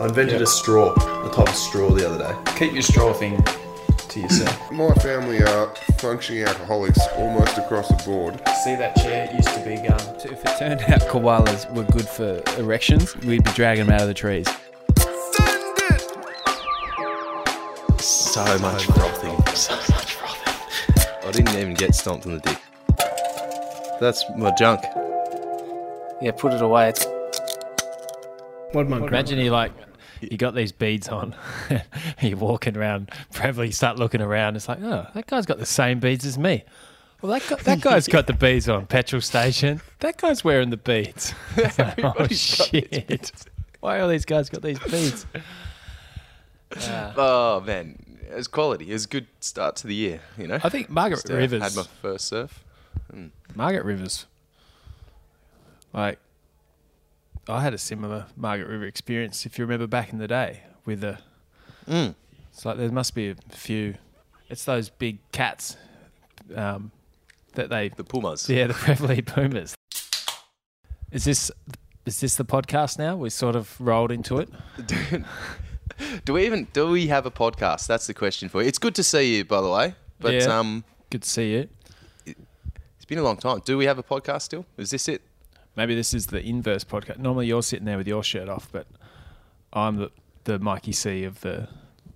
I invented a straw, a type of straw the other day. Keep your straw thing to yourself. My family are functioning alcoholics almost across the board. See that chair it used to be gum. If it turned out koalas were good for erections, we'd be dragging them out of the trees. So much frothing. So much frothing. I didn't even get stomped on the dick. That's my junk. Yeah, put it away. It's What my Imagine you like you got these beads on, you're walking around. Probably start looking around. It's like, oh, that guy's got the same beads as me. Well, that guy, that guy's got the beads on petrol station. That guy's wearing the beads. Like, oh shit! Why all these guys got these beads? Uh, Oh man, it was quality. It was a good start to the year. You know. I think Margaret Just, uh, Rivers. had my first surf. Margaret Rivers. Like, I had a similar Margaret River experience. If you remember back in the day, with the, Mm. it's like there must be a few. It's those big cats, um, that they The Pumas. yeah the Beverly Pumas. Is this is this the podcast now? We sort of rolled into it. do, we even do we have a podcast? That's the question for you. It's good to see you, by the way. But Yeah. um, Good to see you. it's been a long time. Do we have a podcast still? Is this it? Maybe this is the inverse podcast. Normally you're sitting there with your shirt off, but I'm the the Mikey C of the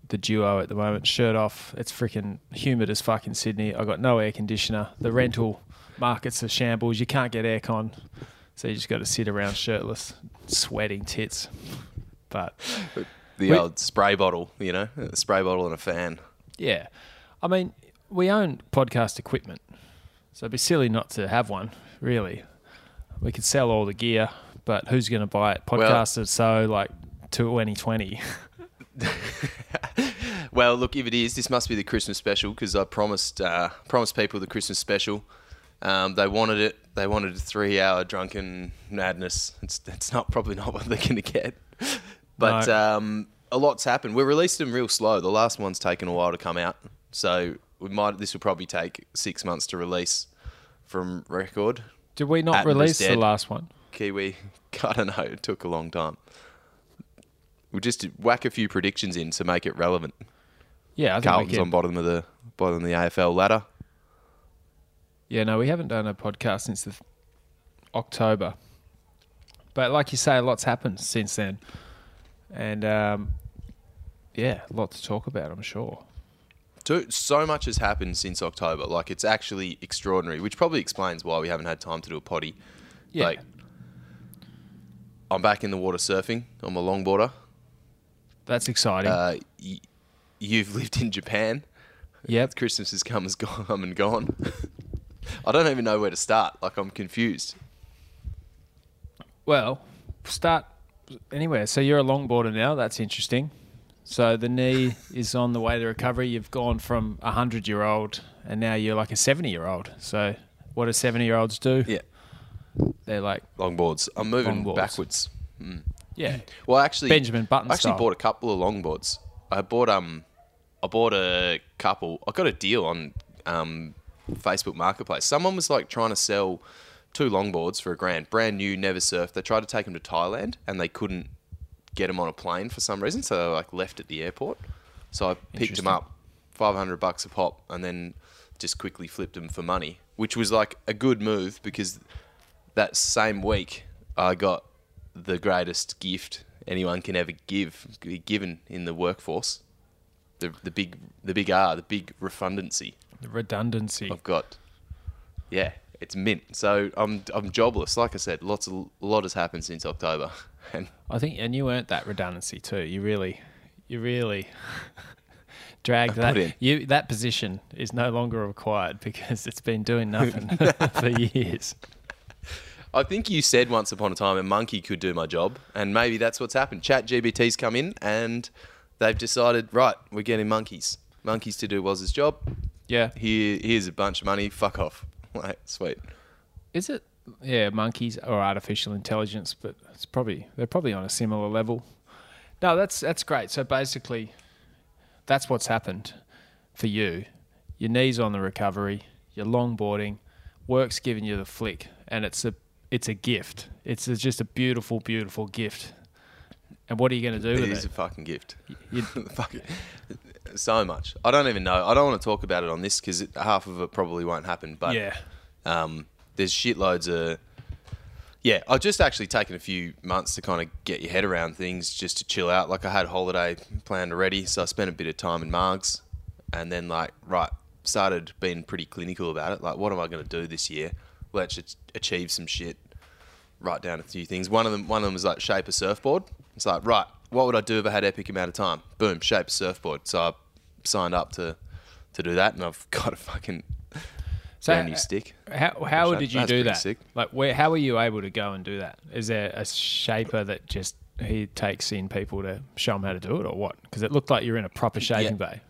the duo at the moment. Shirt off. It's freaking humid as fuck in Sydney. I got no air conditioner. The rental markets are shambles. You can't get aircon, so you just got to sit around shirtless, sweating tits. But The We- old spray bottle, you know, a spray bottle and a fan. yeah, I mean, we own podcast equipment, so it'd be silly not to have one. Really, we could sell all the gear, but who's going to buy it? Well- Podcasts are so like 2020. Well, look, if it is, this must be the Christmas special because I promised uh, promised people the Christmas special. Um, they wanted it. They wanted a three-hour drunken madness. It's it's not probably not what they're going to get. But No. um, a lot's happened. We released them real slow. The last one's taken a while to come out, so we might. This will probably take six months to release from record. Did we not release the last one? Kiwi. I don't know. It took a long time. We just whack a few predictions in to make it relevant. Yeah, I think Carlton's on bottom of the bottom of the AFL ladder. Yeah, no, we haven't done a podcast since the th- October. But like you say, a lot's happened since then, and um, yeah, a lot to talk about. I'm sure. Too, so much has happened since October. Like it's actually extraordinary, which probably explains why we haven't had time to do a potty. Yeah, Like, I'm back in the water surfing on my longboarder. that's exciting. Uh, y- you've lived in Japan. yep. Christmas has come has gone come and gone. I don't even know where to start. Like I'm confused. Well, start anywhere. So you're a longboarder now. That's interesting. So the knee is on the way to recovery. You've gone from a hundred year old, and now you're like a seventy year old. So what do seventy year olds do? Yeah, They're like, longboards. I'm moving backwards. yeah, Well, actually, Benjamin Button I actually style. bought a couple of longboards. I bought um, I bought a couple. I got a deal on um, Facebook Marketplace. Someone was like trying to sell two longboards for a grand, brand new, never surfed. They tried to take them to Thailand and they couldn't get them on a plane for some reason, so they like left at the airport. So I picked them up, five hundred bucks a pop, and then just quickly flipped them for money, which was like a good move because that same week I got the greatest gift anyone can ever give be given in the workforce. The the big the big R, the big refundancy. the redundancy. I've got yeah, it's mint. So I'm I'm jobless. Like I said, lots of a lot has happened since October. And I think, and you earned that redundancy too. You really, you really dragged I that. You that position is no longer required because it's been doing nothing for years. I think you said once upon a time a monkey could do my job, and maybe that's what's happened. Chat GPT's come in and they've decided, right, we're getting monkeys. Monkeys to do Waz's job. Yeah, Here here's a bunch of money, fuck off. Like, sweet. is it? Yeah, monkeys or artificial intelligence, but it's probably they're probably on a similar level. No, that's that's great. So basically, that's what's happened for you. Your knees on the recovery. You're longboarding. Work's giving you the flick, and it's a it's a gift. It's a, just a beautiful, beautiful gift. And what are you going to do It with is it? a fucking gift. Fuck. So much. I don't even know. I don't want to talk about it on this because half of it probably won't happen. But yeah. um, there's shitloads of. Yeah, I've just actually taken a few months to kind of get your head around things, just to chill out. Like I had a holiday planned already, so I spent a bit of time in Margs, and then like right started being pretty clinical about it. Like, what am I going to do this year? Let's achieve some shit. Write down a few things. One of them, one of them was like shape a surfboard. It's like right, what would I do if I had epic amount of time? Boom, shape a surfboard. So I signed up to to do that, and I've got a fucking So h- new stick. How how Which did you do that? sick. Like, where how were you able to go and do that? Is there a shaper that just he takes in people to show them how to do it, or what? Because it looked like you're in a proper shaving bay.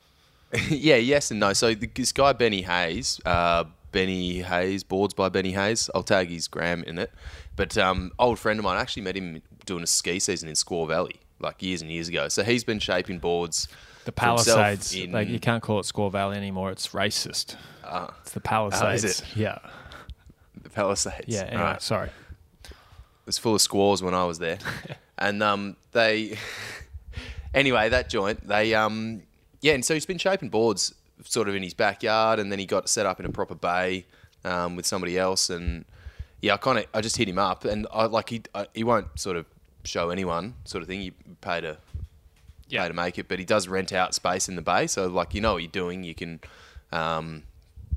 yeah, yes and no. So this guy Benny Hayes, uh, Benny Hayes, boards by Benny Hayes. I'll tag his gram in it. But um, old friend of mine I actually met him doing a ski season in Squaw Valley like years and years ago. So he's been shaping boards. The Palisades, in- like you can't call it Squaw Valley anymore. It's racist. it's the Palisades. it? Yeah, the Palisades. yeah. Anyway, Right. sorry. It was full of squaws when I was there, and um, they. anyway, that joint they um, yeah, and so he's been shaping boards sort of in his backyard, and then he got set up in a proper bay um, with somebody else, and yeah, I kind of I just hit him up, and I like he I, he won't sort of show anyone sort of thing. You pay to Yeah. pay to make it, but he does rent out space in the bay, so like you know what you're doing. You can um,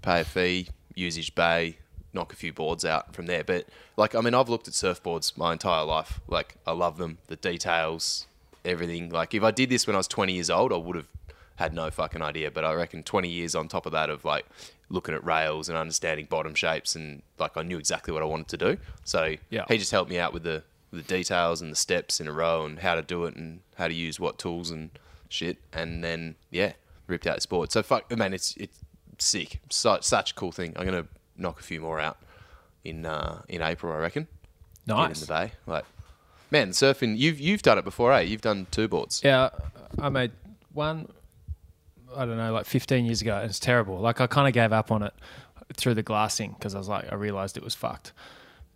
pay a fee, use his bay, knock a few boards out from there. But like, I mean, I've looked at surfboards my entire life. Like, I love them, the details, everything. Like, if I did this when I was 20 years old, I would have had no fucking idea. But I reckon 20 years on top of that of like looking at rails and understanding bottom shapes and like I knew exactly what I wanted to do. So Yeah. he just helped me out with the the details and the steps in a row and how to do it and how to use what tools and shit. And then yeah, ripped out the sport. So fuck, man, it's it's sick. Such such a cool thing. I'm gonna knock a few more out in uh, in April, I reckon. Get in the bay, like man, surfing. You've you've done it before, eh? You've done two boards. Yeah, I made one. I don't know, like 15 years ago. And it's terrible. Like I kind of gave up on it through the glassing because I was like, I realized it was fucked.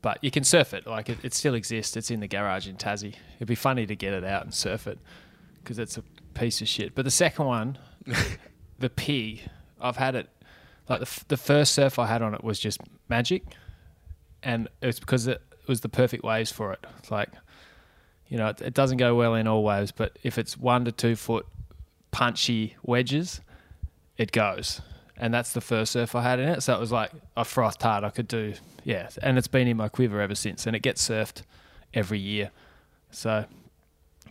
But you can surf it. Like it, it still exists. It's in the garage in Tassie. It'd be funny to get it out and surf it because it's a piece of shit. But the second one, the pig, I've had it. Like the, f- the first surf I had on it was just magic, and it's because it was the perfect waves for it. It's like, you know, it, it doesn't go well in all waves, but if it's one to two foot punchy wedges, it goes. And that's the first surf I had in it. So it was like I frothed hard. I could do, yeah. And it's been in my quiver ever since. And it gets surfed every year. So,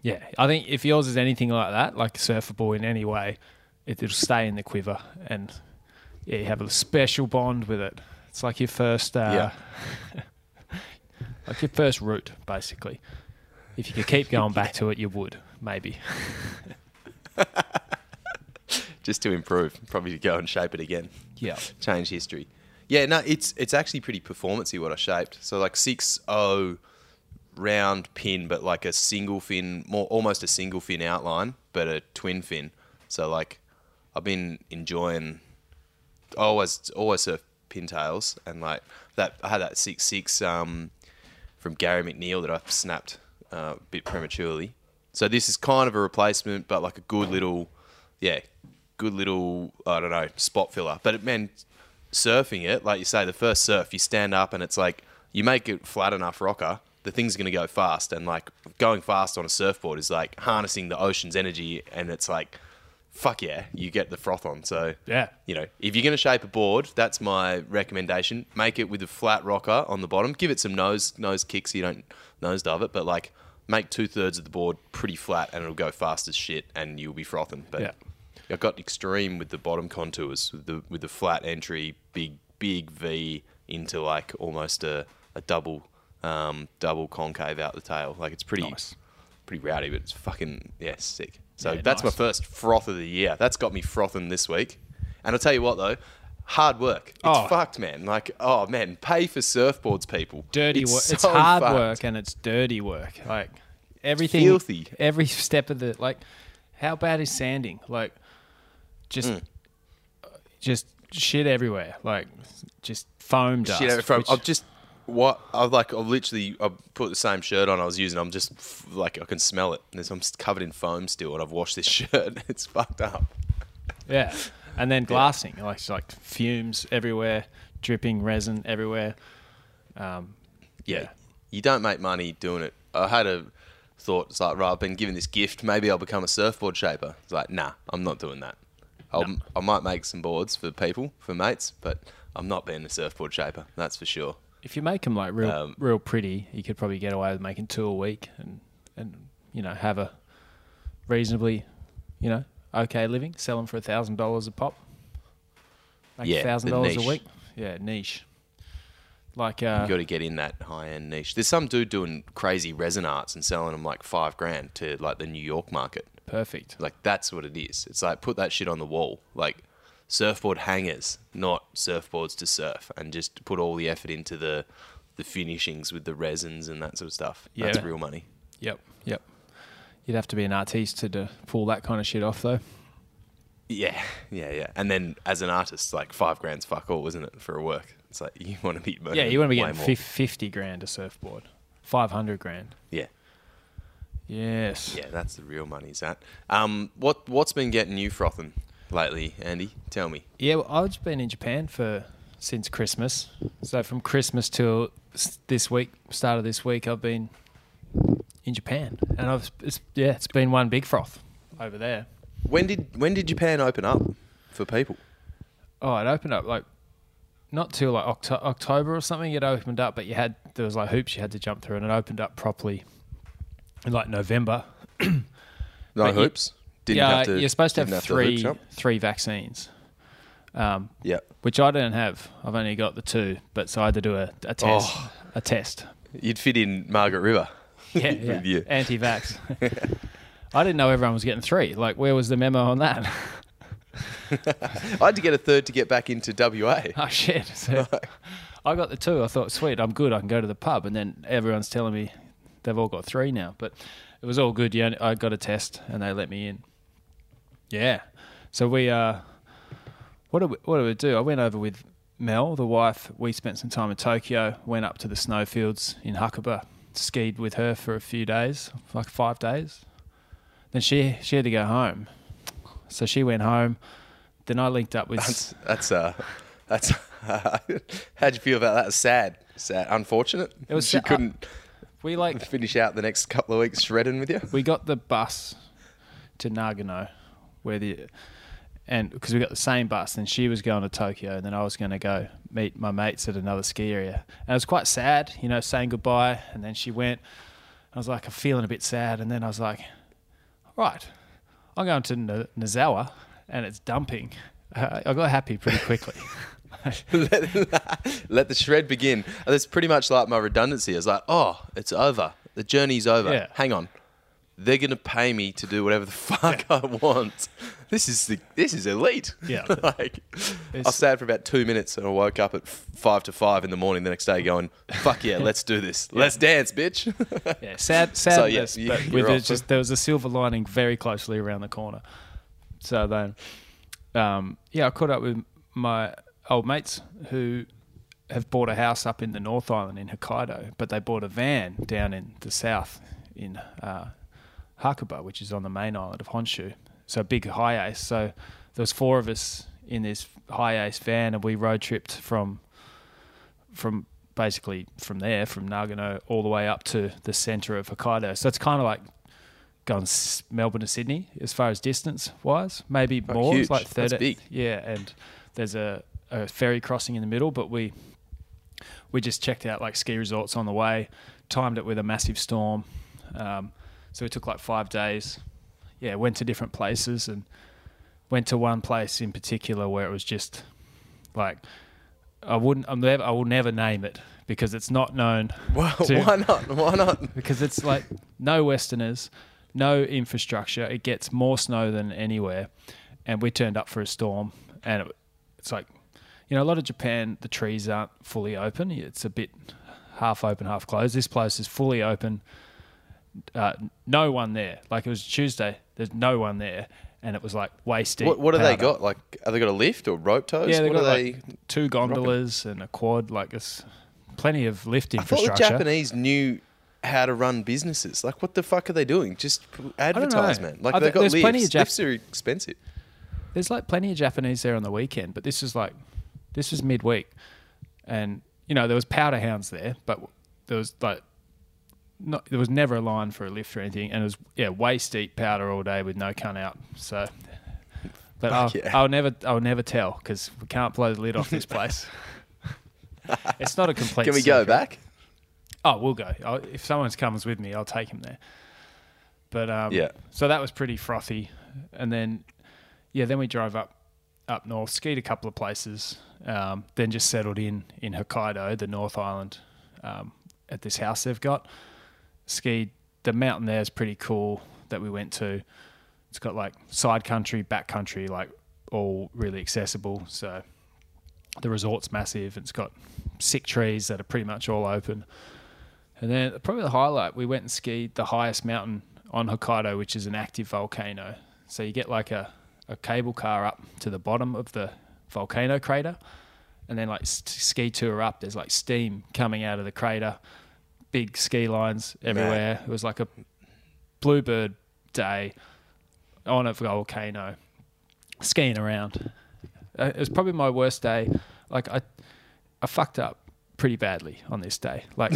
yeah, I think if yours is anything like that, like surfable in any way, it, it'll stay in the quiver. And yeah, you have a special bond with it. It's like your first, uh, like your first route, basically. If you could keep going back to it, you would, maybe. just to improve, probably to go and shape it again. Yeah. change history. Yeah, no, it's it's actually pretty performancey what I shaped. So like six O round pin, but like a single fin, more almost a single fin outline, but a twin fin. So like I've been enjoying. I always always surf pintails, and like that I had that six six um, from Gary McNeil that I snapped uh, a bit prematurely. So this is kind of a replacement, but like a good little, yeah, good little I don't know spot filler. But it meant surfing it like you say, the first surf you stand up and it's like you make it flat enough rocker, the thing's gonna go fast, and like going fast on a surfboard is like harnessing the ocean's energy, and it's like, fuck yeah, you get the froth on. So Yeah. you know, if you're going to shape a board, that's my recommendation. Make it with a flat rocker on the bottom. Give it some nose nose kicks so you don't nose dive it, but like make two thirds of the board pretty flat and it'll go fast as shit and you'll be frothing. But Yeah. I got extreme with the bottom contours with the with the flat entry, big big V into like almost a, a double um, double concave out the tail. Like it's pretty Nice. pretty rowdy, but it's fucking yeah sick. So Yeah, that's my first froth of the year. That's got me frothing this week. And I'll tell you what though, hard work. It's Oh. fucked, man. Like, oh man, pay for surfboards, people. dirty It's work. so It's hard fucked. work and it's dirty work. Like everything, filthy. Every step of the like, how bad is sanding? Like, just, Mm. just shit everywhere. Like, just foamed Shit, dust. from, which- I've just What I've like I've literally I put the same shirt on I was using. I'm just like I can smell it. There's, I'm covered in foam still, and I've washed this shirt. It's fucked up. Yeah, and then glassing, like it's like fumes everywhere, dripping resin everywhere. Um, Yeah. You don't make money doing it. I had a thought. It's like, right, I've been given this gift. Maybe I'll become a surfboard shaper. It's like, nah, I'm not doing that. No. I might make some boards for people, for mates, but I'm not being a surfboard shaper. That's for sure. if you make them like real, Um, real pretty, you could probably get away with making two a week, and and you know have a reasonably, you know, okay living. Sell them for a thousand dollars a pop. Make Yeah, thousand dollars a week. Yeah, niche. Like uh, you got to get in that high end niche. There's some dude doing crazy resin arts and selling them like five grand to like the New York market. Perfect. Like that's what it is. It's like put that shit on the wall. Like surfboard hangers, not surfboards to surf, and just put all the effort into the the finishings with the resins and that sort of stuff. Yeah. That's real money. Yep, yep. You'd have to be an artiste to, to pull that kind of shit off, though. Yeah, yeah, yeah. And then as an artist, like five grand's fuck all, isn't it, for a work? It's like you want to be Yeah, you want to be getting fif- fifty grand a surfboard, five hundred grand. Yeah, Yes. yeah, that's the real money, is that. Um, what what's been getting you frothing lately, Andy? Tell me. Yeah, well, I've been in Japan for since Christmas. So from Christmas till this week, start of this week, I've been in Japan, and I've it's, yeah, it's been one big froth over there. When did when did Japan open up for people? Oh, it opened up like not till like Octo- October or something. It opened up, but you had there was like hoops you had to jump through, and it opened up properly in like November. No But you- hoops. Didn't yeah, have to, you're supposed to didn't have three jump? three vaccines. Um, Yeah. which I don't have. I've only got the two, but so I had to do a, a test. Oh. A test. You'd fit in Margaret River. Yeah, yeah. you. Anti-vax. I didn't know everyone was getting three. Like, where was the memo on that? I had to get a third to get back into WA. oh shit! So I got the two. I thought, sweet, I'm good. I can go to the pub, and then everyone's telling me they've all got three now. But it was all good. Yeah, I got a test, and they let me in. Yeah. So we uh, what do we, what do we do? I went over with Mel, the wife. We spent some time in Tokyo. Went up to the snowfields in Hakuba. Skied with her for a few days, like five days. Then she she had to go home, so she went home. Then I linked up with. That's that's uh that's how'd you feel about that? Sad, sad, unfortunate. It was she uh, couldn't we like finish out the next couple of weeks shredding with you. we got the bus to Nagano, where the and because we got the same bus, and she was going to Tokyo, and then I was going to go meet my mates at another ski area. And it was quite sad, you know, saying goodbye, and then she went. I was like, I'm feeling a bit sad, and then I was like, right, I'm going to N- Nozawa, and it's dumping. Uh, I got happy pretty quickly. let, let the shred begin. That's pretty much like my redundancy. I was like, oh, it's over. The journey's over. Yeah. Hang on. They're gonna pay me to do whatever the fuck I want. This is the this is elite. Yeah. like I It's- stayed for about two minutes and I woke up at five to five in the morning the next day going, fuck yeah, let's do this. Let's dance, bitch. Yeah, sad, So, sadness, yeah, you- but with it just there was a silver lining very closely around the corner. So then, um, yeah, I caught up with my old mates who have bought a house up in the North Island in Hokkaido, but they bought a van down in the south in uh, Hakuba, which is on the main island of Honshu. So a big HiAce. So there was four of us in this HiAce van, and we road tripped from from basically from there, from Nagano, all the way up to the centre of Hokkaido. So it's kind of like going s- Melbourne to Sydney as far as distance wise, maybe more. huge. It's like That's 30. big. Yeah, and there's a, a ferry crossing in the middle, but we we just checked out like ski resorts on the way, timed it with a massive storm. Um, so it took like five days. Yeah, went to different places and went to one place in particular where it was just like I wouldn't. I'm never. I will never name it because it's not known. Well, to- why not? Why not? Because it's like no Westerners, no infrastructure. It gets more snow than anywhere, and we turned up for a storm, and it, it's like, you know, a lot of Japan, the trees aren't fully open. It's a bit half open, half closed. This place is fully open. Uh, no one there. Like it was Tuesday. There's no one there, and it was like waist deep. What, what have they got? Like, have they got a lift or rope toes? Yeah, they've what got are like they? two gondolas and a quad, like this plenty of lift infrastructure. I thought the. Japanese knew how to run businesses. Like, what the fuck are they doing? Just p- advertise, man. Like, they've got lifts. plenty of Jap- lifts are expensive. There's like plenty of Japanese there on the weekend, but this is like this was midweek, and you know there was powder hounds there, but there was like not there was never a line for a lift or anything, and it was yeah waist deep powder all day with no cunt out. So, but I'll, yeah. I'll never I'll never tell because we can't blow the lid off this place. it's not a complete. Can we go back? Oh, we'll go. I'll, if someone comes with me, I'll take him there. But um, Yeah. So that was pretty frothy, and then yeah, then we drove up up north, skied a couple of places, um, then just settled in in Hokkaido, the North Island, um, at this house they've got. Skied the mountain there is pretty cool that we went to. It's got like side country, back country, like all really accessible. So the resort's massive. It's got sick trees that are pretty much all open. And then probably the highlight, we went and skied the highest mountain on Hokkaido, which is an active volcano. So you get like a, a cable car up to the bottom of the volcano crater, and then like ski tour up. There's like steam coming out of the crater, big ski lines everywhere. It was like a bluebird day on a volcano, skiing around. Uh, it was probably my worst day. Like I, I fucked up pretty badly on this day. Like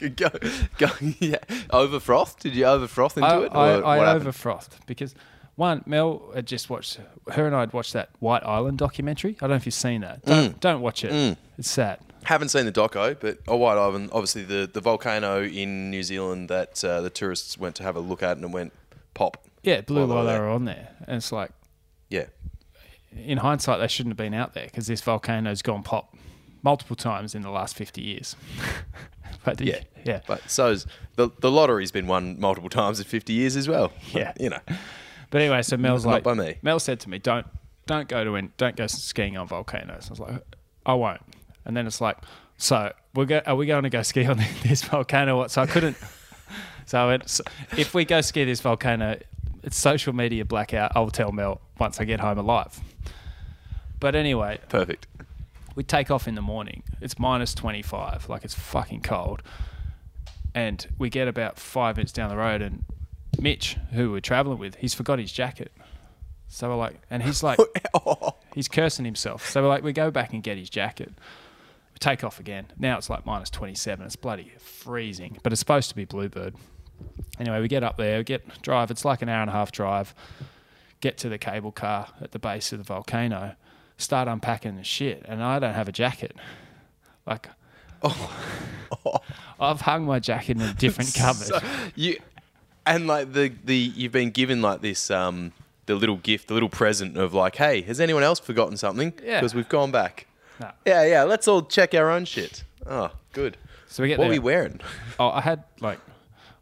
go, go, yeah. Over froth? Did you over froth into I, it? I, or I what over frothed because one Mel had just watched her and I had watched that White Island documentary. I don't know if you've seen that. Don't, don't watch it. It's sad. Haven't seen the doco, but oh, White Island, obviously the, the volcano in New Zealand that uh, the tourists went to have a look at and it went pop. Yeah, it blew While they while were they were on there, and it's like Yeah. in hindsight they shouldn't have been out there because this volcano's gone pop multiple times in the last fifty years. but Yeah. yeah, But so's the, the lottery's been won multiple times in 50 years as well. Yeah. You know. But anyway, so Mel's like, by me. Mel said to me, "Don't, don't go to, in, don't go skiing on volcanoes." I was like, "I won't." And then it's like, "So we're go, are we going to go ski on this volcano?" What? So I couldn't. so I went, "So if we go ski this volcano, it's social media blackout. I'll tell Mel once I get home alive. But anyway, Perfect. we take off in the morning. It's minus 25, like it's fucking cold. And we get about five minutes down the road, and Mitch, who we're traveling with, he's forgot his jacket. So we're like, and he's like, Oh, he's cursing himself. So we're like, we go back and get his jacket. We take off again. Now it's like minus 27. It's bloody freezing, but it's supposed to be Bluebird. Anyway, we get up there, we get drive. It's like an hour and a half drive. Get to the cable car at the base of the volcano. Start unpacking the shit, and I don't have a jacket. Like, oh, I've hung my jacket in a different cupboard. So you and like the the you've been given like this um the little gift, the little present of like, hey, has anyone else forgotten something? Yeah. Because we've gone back. No. Yeah, yeah. Let's all check our own shit. Oh, good. So we get What were there. you wearing? Oh, I had like,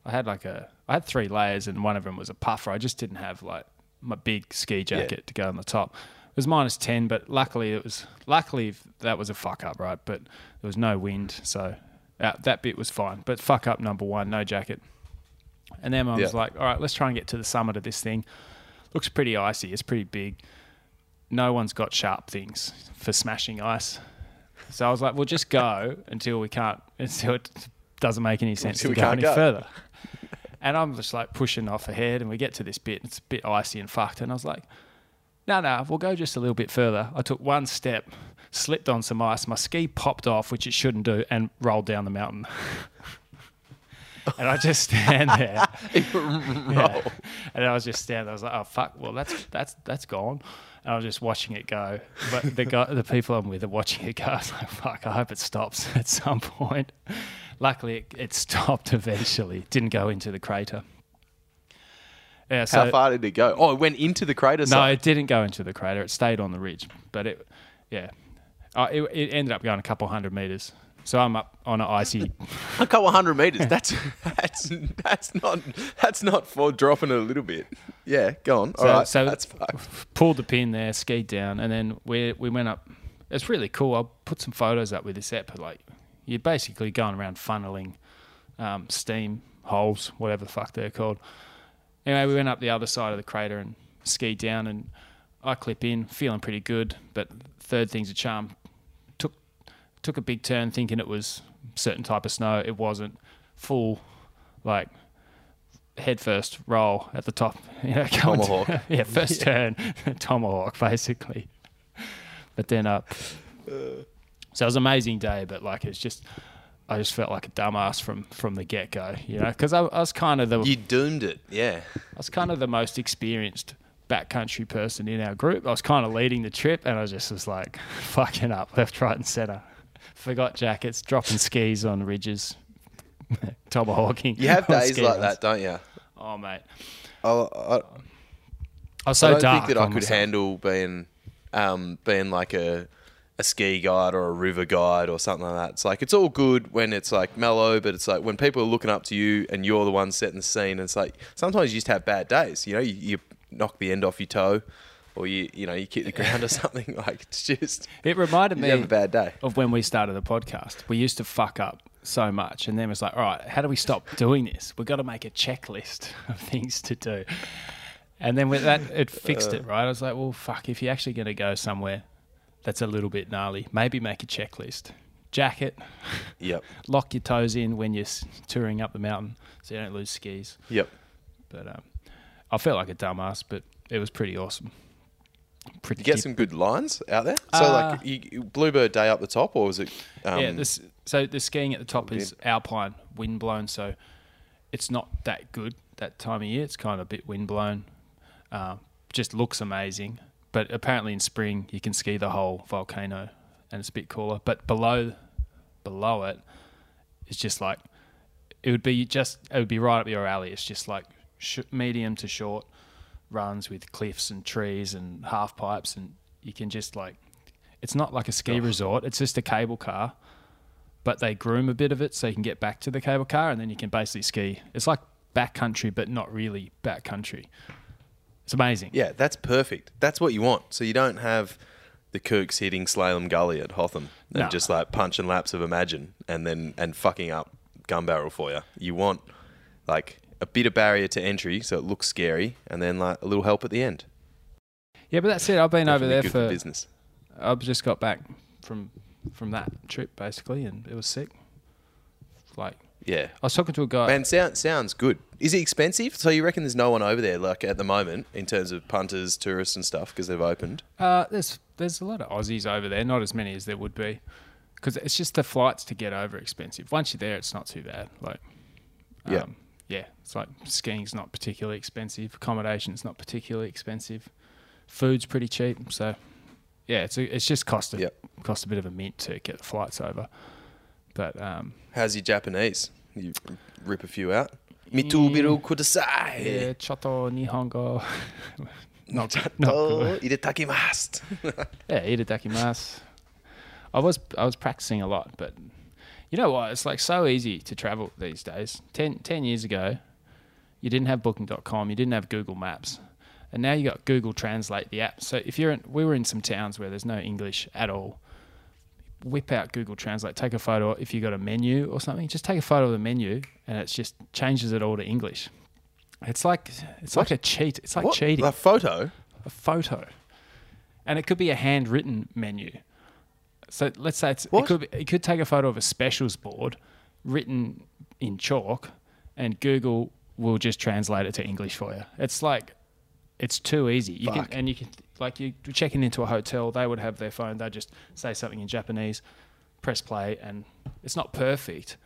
I had like a, I had three layers, and one of them was a puffer. I just didn't have like my big ski jacket to go on the top. It was minus ten, but luckily it was luckily that was a fuck up, right? But there was no wind, so uh, that bit was fine. But fuck up number one, no jacket. And then I was Yeah. like, all right, let's try and get to the summit of this thing. Looks pretty icy. It's pretty big. No one's got sharp things for smashing ice. So I was like, we'll just go until we can't, until it doesn't make any sense Until to we go any go. further. And I'm just like pushing off ahead, and we get to this bit. It's a bit icy and fucked. And I was like, no, no, we'll go just a little bit further. I took one step, slipped on some ice. My ski popped off, which it shouldn't do, and rolled down the mountain. and I just stand there. Yeah. And I was just standing there. I was like, oh, fuck, well, that's, that's, that's gone. And I was just watching it go. But the guy, the people I'm with are watching it go. I was like, fuck, I hope it stops at some point. Luckily, it, it stopped eventually. Didn't go into the crater. Yeah, so, How far did it go? Oh, it went into the crater. no, side. it didn't go into the crater. It stayed on the ridge, but it, yeah, uh, it, it ended up going a couple hundred meters. So I'm up on an icy. a couple hundred meters. That's that's that's not that's not for dropping it a little bit. Yeah, go on. All So- right, so- that's fucked. pulled the pin there, skied down, and then we we went up. It's really cool. I'll put some photos up with this app. But like, you're basically going around funneling um, steam holes, whatever the fuck they're called. Anyway, we went up the other side of the crater and skied down, and I clip in, feeling pretty good. But third thing's a charm. Took a big turn, thinking it was certain type of snow. It wasn't full, like head first roll at the top. You know, going to- Tomahawk. yeah, first turn tomahawk basically. But then up. So it was an amazing day, but like it's just. I just felt like a dumbass from from the get go, you know, because I, I was kind of the You doomed it. Yeah. I was kind of the most experienced backcountry person in our group. I was kind of leading the trip, and I just was like fucking up left, right, and center. Forgot jackets, dropping skis on ridges, tomahawking. You have days like that, don't you? Oh mate, I, I, I was so I don't dark. think that I could myself. handle being um, being like a a ski guide or a river guide or something like that. It's like it's all good when it's like mellow, but it's like when people are looking up to you and you're the one setting the scene. It's like sometimes you just have bad days. You know, you, you knock the end off your toe, or you you know you kick the ground or something. Like it's just It reminded me have a bad day. of when we started the podcast. We used to fuck up so much, and then it was like, all right, how do we stop doing this? We've got to make a checklist of things to do. And then with that, it fixed it, right? I was like, well, fuck, if you're actually going to go somewhere that's a little bit gnarly, maybe make a checklist. Jacket, Yep. lock your toes in when you're touring up the mountain so you don't lose skis. Yep. But um, I felt like a dumbass, but it was pretty awesome. Pretty You get some good lines out there. So Uh, like you, Bluebird Day up the top, or was it? Um, yeah, this so the skiing at the top is alpine, wind blown, so it's not that good that time of year. It's kind of a bit wind blown. Uh, just looks amazing, but apparently in spring you can ski the whole volcano, and it's a bit cooler. But below, below it, it's just like it would be just it would be right up your alley. It's just like sh- medium to short runs with cliffs and trees and half pipes, and you can just like it's not like a ski resort. It's just a cable car, but they groom a bit of it so you can get back to the cable car, and then you can basically ski. It's like backcountry, but not really backcountry. It's amazing. Yeah, that's perfect. That's what you want. So you don't have the Kooks hitting Slalom Gully at Hotham and No. just like punching laps of Imagine and then and fucking up gun barrel for you. You want like a bit of barrier to entry so it looks scary and then like a little help at the end. Yeah, but that's it. I've been over there good for. business. I've just got back from from that trip basically, and it was sick. Like Yeah. I was talking to a guy. Man, sound, sounds good. Is it expensive? So you reckon there's no one over there like at the moment in terms of punters, tourists and stuff because they've opened? Uh, there's there's a lot of Aussies over there, not as many as there would be, because it's just the flights to get over expensive. Once you're there, it's not too bad. Like, um, Yeah. Yeah, it's like skiing's not particularly expensive, accommodation's not particularly expensive, food's pretty cheap. So, yeah, it's a, it's just cost a, Yep. cost a bit of a mint to get the flights over, but um, How's your Japanese? You rip a few out. Mitubiru kudasai. yeah, choto nihongo, not not good. itadakimasu. Yeah, itadakimasu. I was I was practicing a lot, but you know what? It's like so easy to travel these days. Ten, 10 years ago, you didn't have Booking.com, you didn't have Google Maps, and now you got Google Translate the app. So if you're in, we were in some towns where there's no English at all. Whip out Google Translate, take a photo. If you got a menu or something, just take a photo of the menu, and it just changes it all to English. It's like it's like a cheat. It's like What? cheating A photo? a photo, and it could be a handwritten menu. So let's say it's, it could be, it could take a photo of a specials board written in chalk, and Google will just translate it to English for you. It's like it's too easy. You Fuck. can and you can like you you're checking into a hotel. They would have their phone. They just say something in Japanese, press play, and it's not perfect,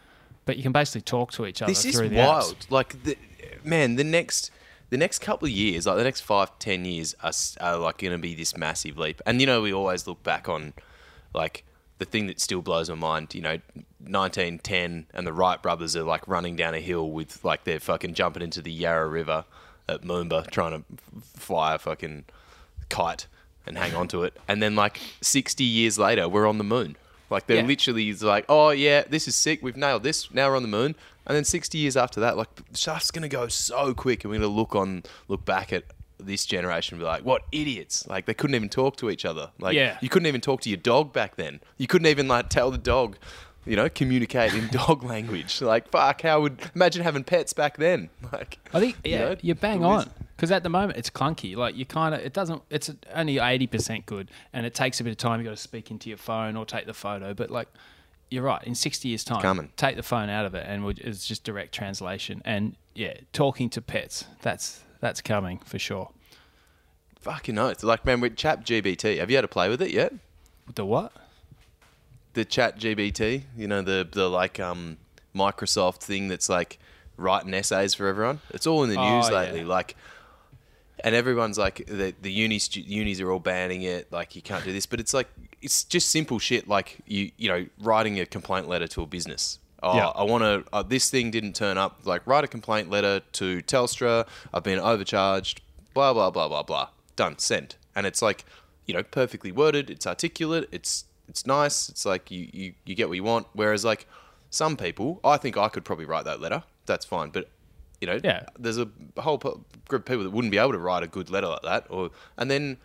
but you can basically talk to each other This is the wild. apps. Like, the, man, the next the next couple of years, like the next five, ten years, are, are like going to be this massive leap. And you know, we always look back on like the thing that still blows my mind. You know, 1910, and the Wright brothers are like running down a hill with like they're fucking jumping into the Yarra River at Moomba, trying to fly a fucking kite and hang on to it. And then like 60 years later, we're on the moon. Like they're Yeah. literally like, oh yeah, this is sick. We've nailed this. Now we're on the moon. And then 60 years after that, like stuff's gonna go so quick, and we're gonna look on, look back at this generation be like, what idiots! Like they couldn't even talk to each other. Like Yeah. you couldn't even talk to your dog back then. You couldn't even like tell the dog, you know, communicate in dog language. Like fuck, how would imagine having pets back then? Like I think you yeah, know, you are bang on because at the moment it's clunky. Like you kind of it doesn't. It's only eighty percent good, and it takes a bit of time. You got to speak into your phone or take the photo. But like you're right. In 60 years' time, take the phone out of it, and we'll, it's just direct translation. And yeah, talking to pets. That's that's coming for sure. Fucking oath. Like, man, with Chat GPT, have you had to play with it yet? The what? The Chat GPT, you know, the the like um Microsoft thing that's like writing essays for everyone. It's all in the Oh, news yeah. lately. Like, and everyone's like, the the uni unis are all banning it. Like, you can't do this. But it's like, it's just simple shit. Like, you you know, writing a complaint letter to a business. Oh, Yeah. I want to. Uh, this thing didn't turn up. Like, write a complaint letter to Telstra. I've been overcharged. Blah blah blah blah blah. Done. Send. And it's like, you know, perfectly worded. It's articulate. It's it's nice. It's like you you you get what you want. Whereas like some people, I think I could probably write that letter. That's fine. But you know, Yeah. there's a whole group of people that wouldn't be able to write a good letter like that. Or and then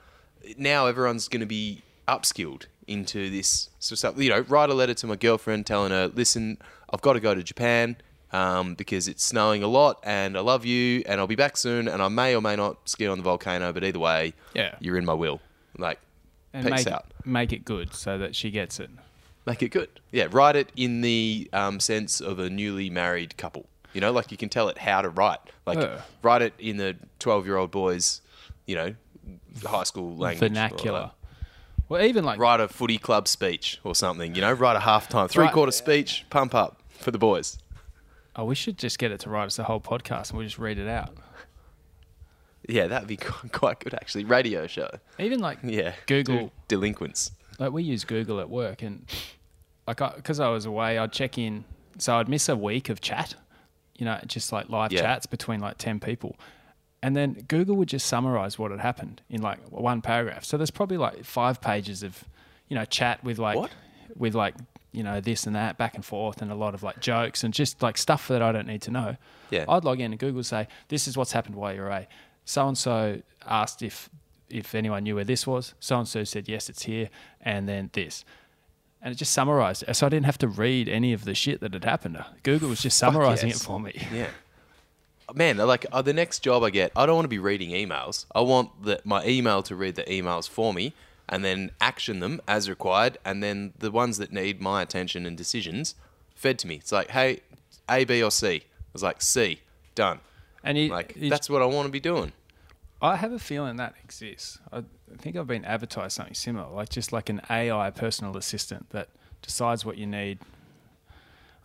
now everyone's going to be upskilled into this sort of stuff. You know, write a letter to my girlfriend telling her, listen, I've got to go to Japan um, because it's snowing a lot and I love you and I'll be back soon and I may or may not ski on the volcano, but either way, Yeah. you're in my will. Like, And peace make out. Make it good so that she gets it. Make it good. Yeah, write it in the um, sense of a newly married couple. You know, like you can tell it how to write. Like, write it in the 12 year old boys, you know, high school language. Vernacular. Well, even like write a footy club speech or something. You know, write a halftime, three quarter speech, pump up for the boys. oh, we should just get it to write us a whole podcast and we'll just read it out. Yeah, that'd be quite good actually. Radio show. Even like Yeah. Google. Delinquents. like we use Google at work, and like because I, was away, I'd check in, so I'd miss a week of chat, you know, just like live Yeah. chats between like ten people, and then Google would just summarize what had happened in like one paragraph. So there's probably like five pages of, you know, chat with like What? with like you know this and that back and forth, and a lot of like jokes and just like stuff that I don't need to know. Yeah. I'd log in and Google would say this is what's happened while you're away. So and so asked if if anyone knew where this was. So and so said yes, it's here, and then this, and it just summarized. it. So I didn't have to read any of the shit that had happened. Google was just summarizing yes. it for me. Yeah. Man, like uh, the next job I get, I don't want to be reading emails. I want the, my email to read the emails for me and then action them as required. And then the ones that need my attention and decisions fed to me. It's like, hey, A, B, or C. I was like, C, done. And you, Like, you- that's what I want to be doing. I have a feeling that exists. I think I've been advertised something similar, like just like an AI personal assistant that decides what you need.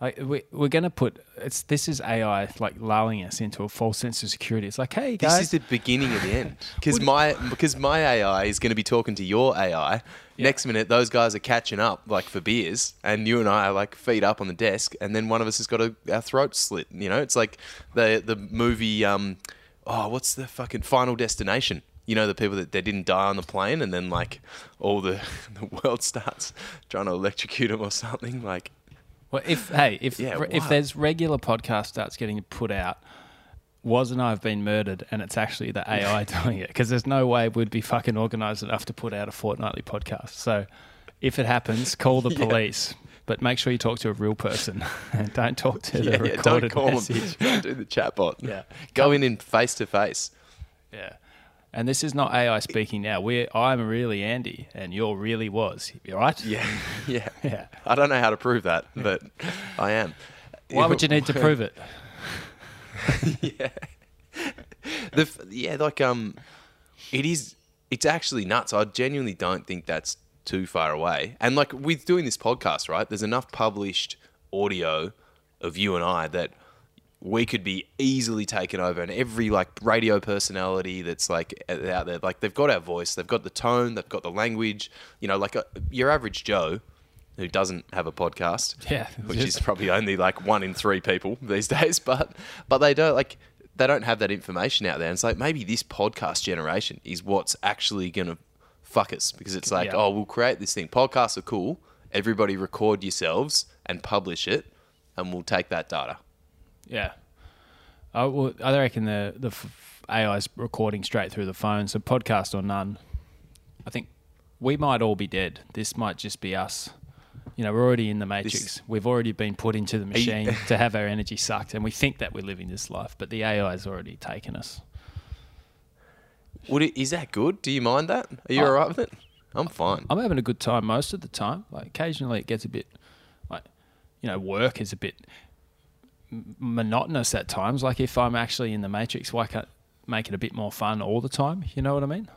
Like we, we're going to put it's this is AI like lulling us into a false sense of security. It's like, hey guys, This is the beginning of the end. Because my because my AI is going to be talking to your AI. Next minute, those guys are catching up like for beers, and you and I are like feet up on the desk, and then one of us has got a, our throat slit. You know, it's like the the movie. Um, oh, what's the fucking Final Destination? You know, the people that they didn't die on the plane, and then like all the the world starts trying to electrocute them or something. Like, Well, if hey, if Yeah, if there's regular podcast starts getting put out, Waz and I have been murdered, and it's actually the AI doing it because there's no way we'd be fucking organised enough to put out a fortnightly podcast. So, if it happens, call the Yeah. police, but make sure you talk to a real person and don't talk to the yeah, yeah, recorded don't call message. them. Don't do the chatbot. Yeah. go in in face to face. Yeah. And this is not AI speaking now. We're I'm really Andy, and you're really Waz. Right? Yeah, yeah, Yeah. I don't know how to prove that, but I am. Why would you need to prove it? yeah, the yeah, like um, it is. It's actually nuts. I genuinely don't think that's too far away. And like with doing this podcast, right? There's enough published audio of you and I that we could be easily taken over. And every like radio personality that's like out there like they've got our voice they've got the tone they've got the language you know like a, your average joe who doesn't have a podcast Yeah, which is probably only like one in three people these days but but they don't like they don't have that information out there. And it's like maybe this podcast generation is what's actually gonna fuck us because it's like Yeah. oh we'll create this thing. Podcasts are cool. Everybody record yourselves and publish it and we'll take that data Yeah. I, well, I reckon the the f- AI's recording straight through the phone, so podcast or none. I think we might all be dead. This might just be us. You know, we're already in the matrix. We've already been put into the you- machine to have our energy sucked, and we think that we're living this life, but the AI's already taken us. Would it, is that good? Do you mind that? Are you Oh. alright with it? I'm fine. I'm having a good time most of the time. Like occasionally, it gets a bit like you know, work is a bit monotonous at times. Like if I'm actually in the matrix, why can't make it a bit more fun all the time? You know what I mean?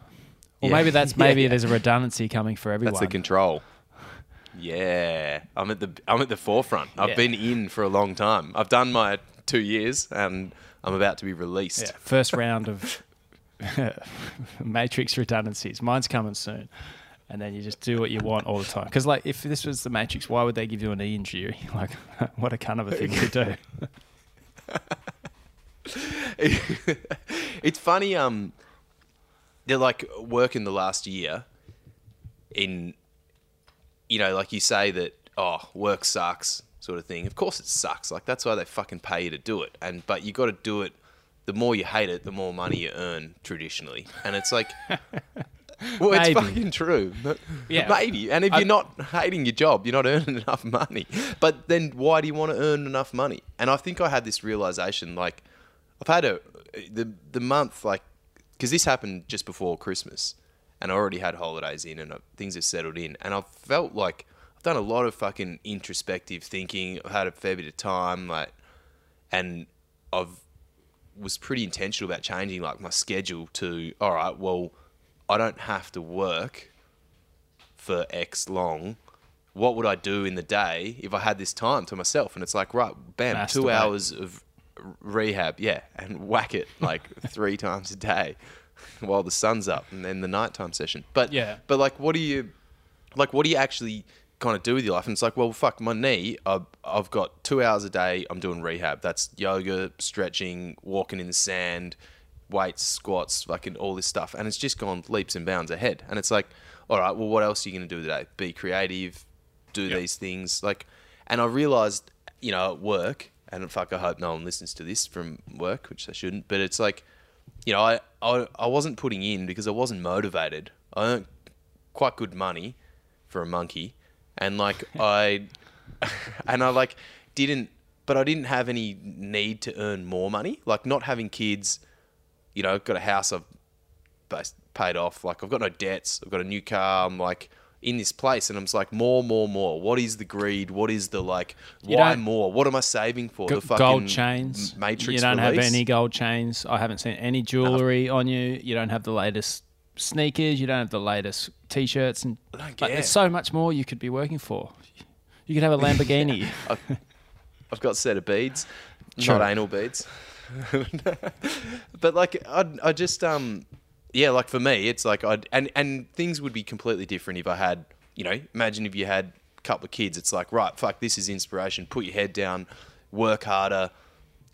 Or Yeah. maybe that's Yeah, maybe yeah. there's a redundancy coming for everyone. That's the control. Yeah, I'm at the I'm at the forefront. I've Yeah. been in for a long time. I've done my two years, and I'm about to be released. Yeah, first round of Matrix redundancies. Mine's coming soon. And then you just do what you want all the time. Because, like, if this was the Matrix, why would they give you a knee injury? Like, what a kind of a thing to do. it's funny. Um, they're like working the last year. In, you know, like you say that oh, work sucks, sort of thing. Of course, it sucks. Like that's why they fucking pay you to do it. And but you got to do it. The more you hate it, the more money you earn traditionally. And it's like, well, it's fucking true. Yeah. maybe. And if I- you're not hating your job, you're not earning enough money. But then why do you want to earn enough money? And I think I had this realization like I've had a the the month like because this happened just before Christmas, and I already had holidays in, and uh, things have settled in, and I've felt like I've done a lot of fucking introspective thinking. I've had a fair bit of time, like, and I've was pretty intentional about changing like my schedule to all right. Well, I don't have to work for X long. What would I do in the day if I had this time to myself? And it's like, right, bam, two hours of rehab, yeah, and whack it like three times a day while the sun's up, and then the nighttime session. But Yeah. but like, what do you like? What do you actually kind of do with your life? And it's like, well, fuck, my knee. I've, I've got two hours a day. I'm doing rehab. That's yoga, stretching, walking in the sand, weights, squats, fucking all this stuff. And it's just gone leaps and bounds ahead. And it's like, all right, well, what else are you going to do today? Be creative, do these things. Like, and I realized, you know, at work, and fuck, I hope no one listens to this from work, which they shouldn't. But it's like, you know, I, I, I wasn't putting in because I wasn't motivated. I earned quite good money for a monkey, and like I, and I like didn't, but I didn't have any need to earn more money. Like not having kids, you know, got a house I've paid off. Like I've got no debts. I've got a new car. I'm like in this place, and I'm just like more, more, more. What is the greed? What is the like? You why more? What am I saving for? G- the fucking gold chains. Matrix. You don't have any gold chains. I haven't seen any jewelry on you. You don't have the latest sneakers. You don't have the latest t-shirts, and like, there's so much more you could be working for. You could have a Lamborghini. I've got a set of beads, Sure. not anal beads. but like, I, I just um, yeah, like for me, it's like I'd and and things would be completely different if I had, you know, imagine if you had a couple of kids. It's like, right, fuck, this is inspiration. Put your head down, work harder,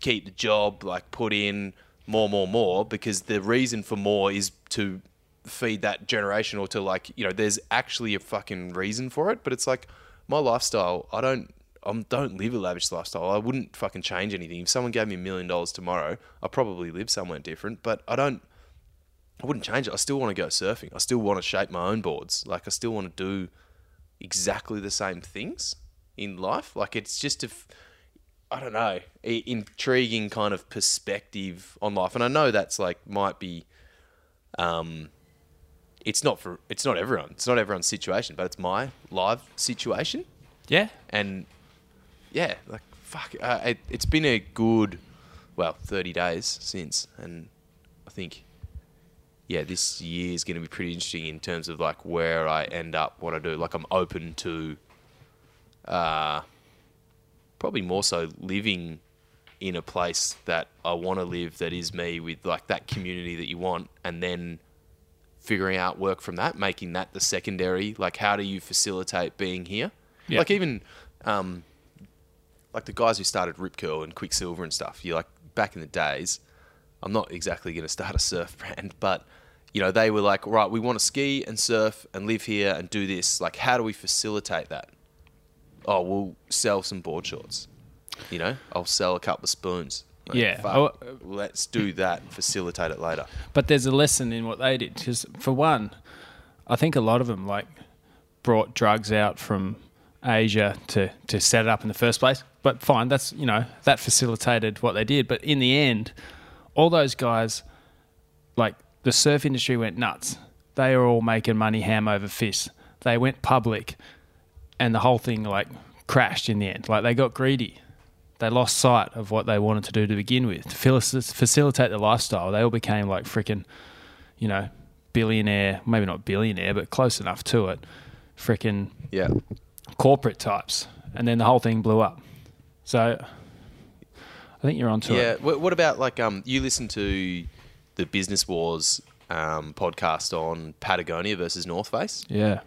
keep the job, like put in more, more, more, because the reason for more is to feed that generation or to like, you know, there's actually a fucking reason for it. But it's like my lifestyle, I don't. I don't live a lavish lifestyle. I wouldn't fucking change anything. If someone gave me a million dollars tomorrow, I'd probably live somewhere different. But I don't. I wouldn't change it. I still want to go surfing. I still want to shape my own boards. Like I still want to do exactly the same things in life. Like it's just a, I don't know, intriguing kind of perspective on life. And I know that's like might be, um, it's not for it's not everyone. It's not everyone's situation, but it's my live situation. yeah, And yeah, like fuck, uh, it, it's been a good, well, thirty days since, and I think, yeah, this year is going to be pretty interesting in terms of like where I end up, what I do. Like I'm open to, uh, probably more so living in a place that I want to live, that is me, with like that community that you want, and then figuring out work from that, making that the secondary. Like, how do you facilitate being here? Yeah. Like even, um, like the guys who started Rip Curl and Quiksilver and stuff. You like back in the days. I'm not exactly going to start a surf brand, but you know they were like, right, we want to ski and surf and live here and do this. Like, how do we facilitate that? Oh, we'll sell some board shorts. You know, I'll sell a couple of spoons. Like, Yeah. fuck, Oh, let's do that. and Facilitate it later. but there's a lesson in what they did. Because for one, I think a lot of them like brought drugs out from Asia to to set it up in the first place. But fine, that's you know that facilitated what they did. But in the end, all those guys, like the surf industry, went nuts. They are all making money ham over fist. They went public, and the whole thing like crashed in the end. Like they got greedy. They lost sight of what they wanted to do to begin with. To facilitate the lifestyle, they all became like freaking, you know, billionaire, maybe not billionaire, but close enough to it. Freaking Yeah. Corporate types. And then the whole thing blew up. So I think you're onto Yeah. it. Yeah. what about like um? You listen to the Business Wars um, podcast on Patagonia versus North Face, Yeah.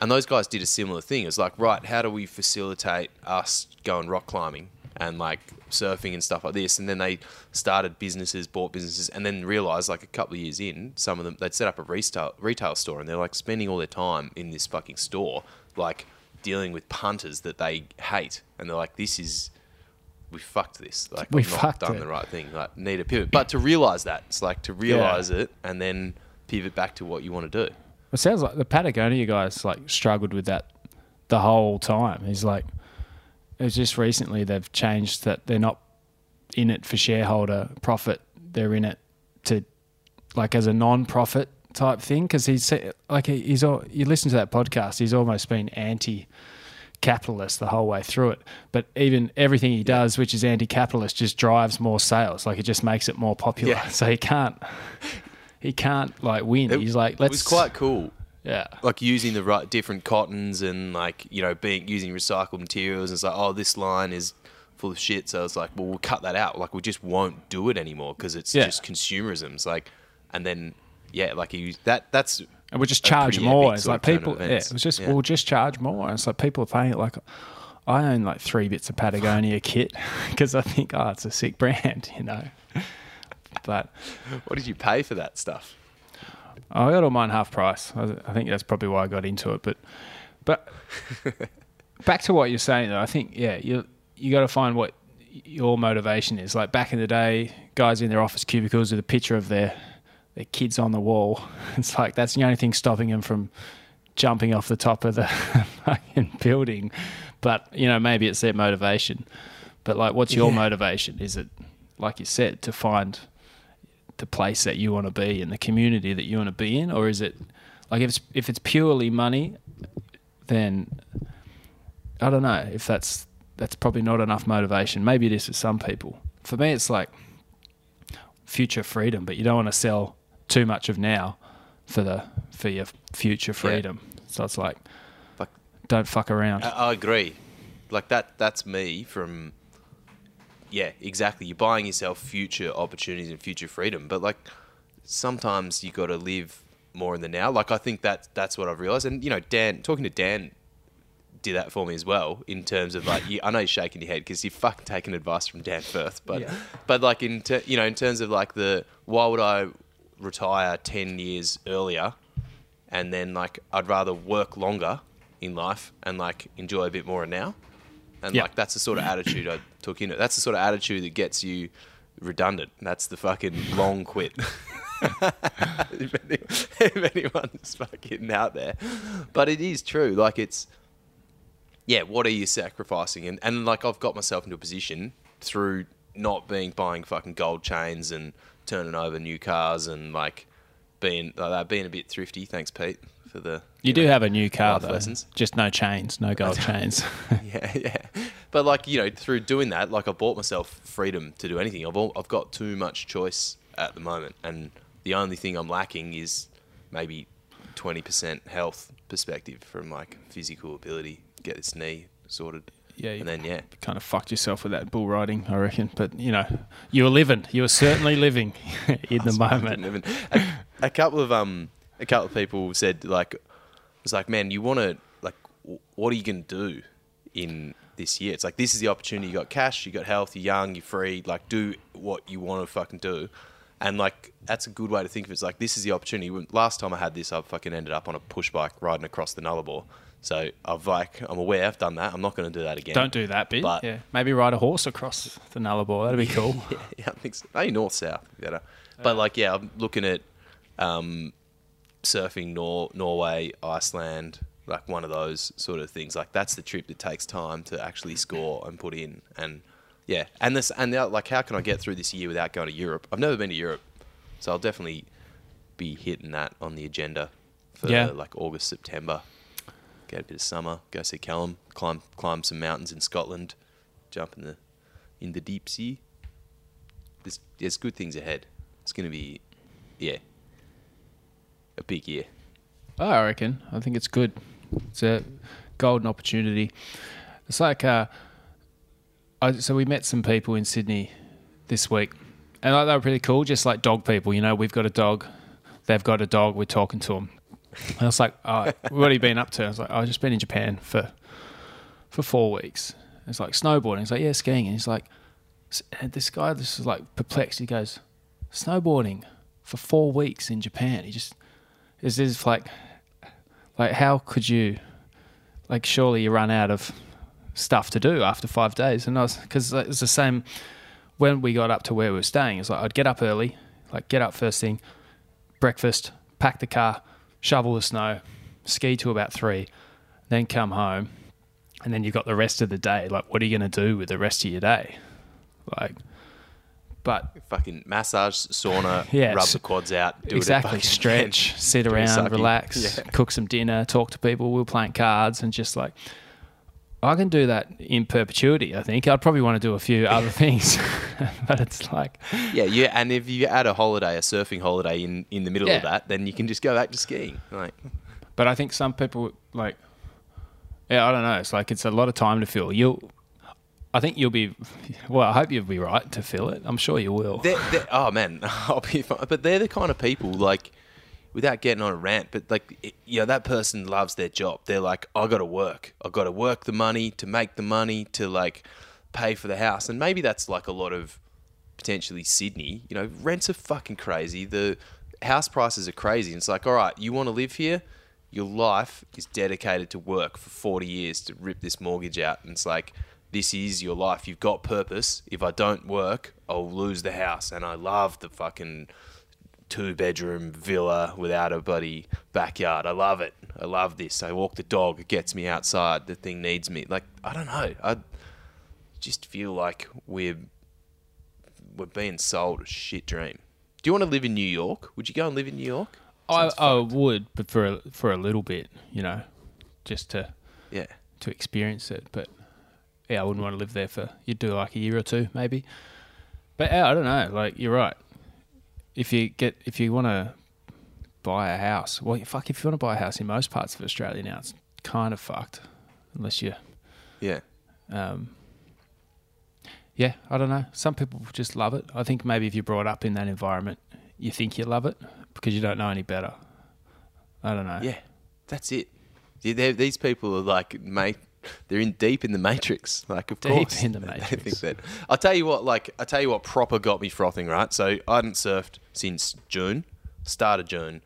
and those guys did a similar thing. It's like, right, how do we facilitate us going rock climbing and like surfing and stuff like this? And then they started businesses, bought businesses, and then realized like a couple of years in, some of them they'd set up a retail retail store, and they're like spending all their time in this fucking store, like dealing with punters that they hate, and they're like, this is we fucked this. Like We we've not fucked done it. the right thing. Like need a pivot. But to realize that, it's like to realize it and then pivot back to what you want to do. It sounds like the Patagonia guys like struggled with that the whole time. He's like, it's just recently they've changed that they're not in it for shareholder profit. They're in it to like as a non-profit type thing because he's like he's all you listen to that podcast. He's almost been anti. Capitalist the whole way through it, but even everything he does, which is anti-capitalist, just drives more sales. Like it just makes it more popular. Yeah. So he can't, he can't like win. It- He's like, it let's. was quite cool. Yeah. Like using the right different cottons and like you know being using recycled materials. And it's like oh this line is full of shit. So it's like well we'll cut that out. Like we just won't do it anymore because it's Yeah. just consumerism. It's like and then yeah like he that that's And we'll just charge more. It's like of turn of people, yeah, events. it was just, Yeah. we'll just charge more. And it's like people are paying it. Like, I own like three bits of Patagonia kit because I think, oh, it's a sick brand, you know. But what did you pay for that stuff? I got all mine half price. I, I think that's probably why I got into it. But, but back to what you're saying, though, I think, yeah, you you got to find what your motivation is. Like back in the day, guys in their office cubicles with a picture of their their kids on the wall. It's like that's the only thing stopping them from jumping off the top of the fucking building. But you know, maybe it's their motivation. But like, what's your Yeah. motivation? Is it, like you said, to find the place that you want to be and the community that you want to be in, or is it like if it's if it's purely money, then I don't know if that's that's probably not enough motivation. Maybe it is for some people. For me, it's like future freedom, but you don't want to sell too much of now for the for your future freedom. So it's like Fuck. don't fuck around. I, I agree. Like that. That's me from. Yeah, exactly. You're buying yourself future opportunities and future freedom, but like sometimes you got to live more in the now. Like I think that that's what I've realized. And you know, Dan, talking to Dan, did that for me as well. In terms of like, you, I know you're shaking your head because you've fucking taken advice from Dan Firth, but Yeah. but like in ter- you know, in terms of like the why would I retire ten years earlier and then like I'd rather work longer in life and like enjoy a bit more now. And Yeah. like that's the sort of attitude I took in it. That's the sort of attitude that gets you redundant. That's the fucking long quit. if, any, if anyone's fucking out there, but it is true. Like it's, yeah. What are you sacrificing? And and like I've got myself into a position through not being buying fucking gold chains and turning over new cars and like being like that, being a bit thrifty. Thanks, Pete, for the You do know, have a new car though, lessons. just no chains, no gold chains. yeah, yeah. But like you know, through doing that, like I bought myself freedom to do anything. I've all, I've got too much choice at the moment, and the only thing I'm lacking is maybe twenty percent health perspective from like physical ability. Get this knee sorted, yeah, you and then yeah, kind of fucked yourself with that bull riding, I reckon. But you know, you were living. You were certainly living in the moment. A, a couple of um, a couple of people said like, it was like, man, you want to like, what are you gonna do in this year? It's like this is the opportunity. You got cash, you got health, you're young, you're free. Like, do what you want to fucking do. And like that's a good way to think of it. It's like this is the opportunity. Last time I had this, I fucking ended up on a push bike riding across the Nullarbor. So I've like I'm aware I've done that. I'm not going to do that again. Don't do that bit. But- yeah, maybe ride a horse across the Nullarbor. That'd be cool. yeah, yeah, I think so. Maybe north south better. But like, yeah, I'm looking at um, surfing Nor- Norway, Iceland, like one of those sort of things. Like that's the trip that takes time to actually score and put in. And yeah, and this and the, like, how can I get through this year without going to Europe? I've never been to Europe, so I'll definitely be hitting that on the agenda for Yeah. like August, September. Get a bit of summer, go see Callum, climb climb some mountains in Scotland, jump in the in the deep sea. There's there's good things ahead. It's gonna be, yeah, a big year. Oh, I reckon. I think it's good. It's a golden opportunity. It's like, uh, I, so we met some people in Sydney this week, and they were pretty cool. Just like dog people, you know. We've got a dog, they've got a dog. We're talking to them. And I was like, oh, "What have you been up to?" I was like, oh, "I've just been in Japan for for four weeks." It's like snowboarding. He's like, "Yeah, skiing." And he's like, and "This guy, this is like perplexed." He goes, "Snowboarding for four weeks in Japan." He just is this like like how could you like surely you run out of stuff to do after five days and i was because it was the same when we got up to where we were staying it's like i'd get up early like get up first thing breakfast pack the car shovel the snow ski to about three then come home and then you've got the rest of the day. Like what are you going to do with the rest of your day? Like but Fucking massage, sauna, Yeah, rub the quads out, do exactly. stretch sit around relax Yeah. cook some dinner talk to people we were playing cards and just like i can do that in perpetuity i think. I'd probably want to do a few other things but it's like Yeah, yeah, and if you add a holiday, a surfing holiday in, in the middle of that, then you can just go back to skiing. Like, but i think some people like yeah i don't know it's like it's a lot of time to fill. You'll i think you'll be well i hope you'll be right to fill it. I'm sure you will. They're, they're, oh man, I'll be fine. But they're the kind of people like, without getting on a rant, but like, it- you know, that person loves their job. They're like, I got to work. I got to work the money to make the money to like pay for the house, and maybe that's like a lot of potentially Sydney. You know, rents are fucking crazy. The house prices are crazy. And it's like, all right, you want to live here? Your life is dedicated to work for 40 years to rip this mortgage out. And it's like, this is your life. You've got purpose. If I don't work, I'll lose the house. And I love the fucking two bedroom villa without a bloody backyard. I love it. I love this. I walk the dog. It gets me outside. The thing needs me. Like, I don't know. I just feel like we're we're being sold a shit dream. Do you want to live in New York? Would you go and live in New York? I, I fucked. would but for a, for a little bit you know just to Yeah. to experience it. But yeah, I wouldn't want to live there for. You'd do like a year or two, maybe. But yeah, I don't know. Like you're right. If you get if you want to buy a house, well, fuck. If you want to buy a house in most parts of Australia now, it's kind of fucked. Unless you, Yeah. um, yeah, I don't know. Some people just love it. I think maybe if you're brought up in that environment, you think you love it because you don't know any better. I don't know. Yeah. That's it. Yeah, these people are like, mate, they're in deep in the matrix. Like, of Deep course, in the they matrix. think that. I'll tell you what. Like, I tell you what, proper got me frothing. Right. So I hadn't surfed since June, start of June.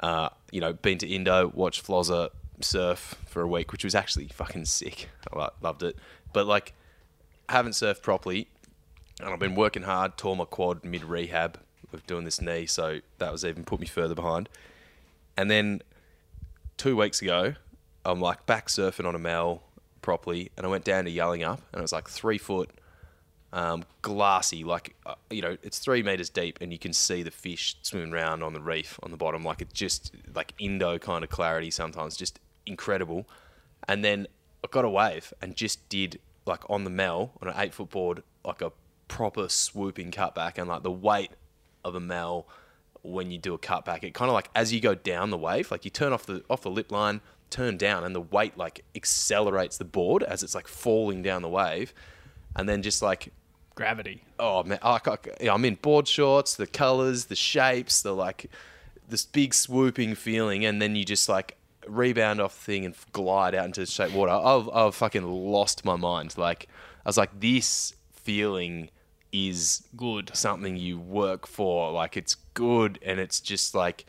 Uh, you know, been to Indo, watched Flozza surf for a week, which was actually fucking sick. I lo- loved it. But like, haven't surfed properly, and I've been working hard. Tore my quad mid rehab of doing this knee, so that was even put me further behind. And then two weeks ago, I'm like back surfing on a mal properly, and I went down to Yallingup, and it was like three foot, um, glassy, like uh, you know, it's three meters deep, and you can see the fish swimming around on the reef on the bottom, like it's just like Indo kind of clarity sometimes, just incredible. And then I got a wave and just did like on the mal on an eight foot board, like a proper swooping cutback, and like the weight of a mal when you do a cutback, it kind of like as you go down the wave, like you turn off the off the lip line, turn down, and the weight like accelerates the board as it's like falling down the wave, and then just like Gravity. oh man, I, I, yeah, I'm in board shorts, the colors, the shapes, the like this big swooping feeling, and then you just like rebound off the thing and glide out into the shape water. I've, I've fucking lost my mind. Like I was like, this feeling is Good. something you work for. Like it's good, and it's just like,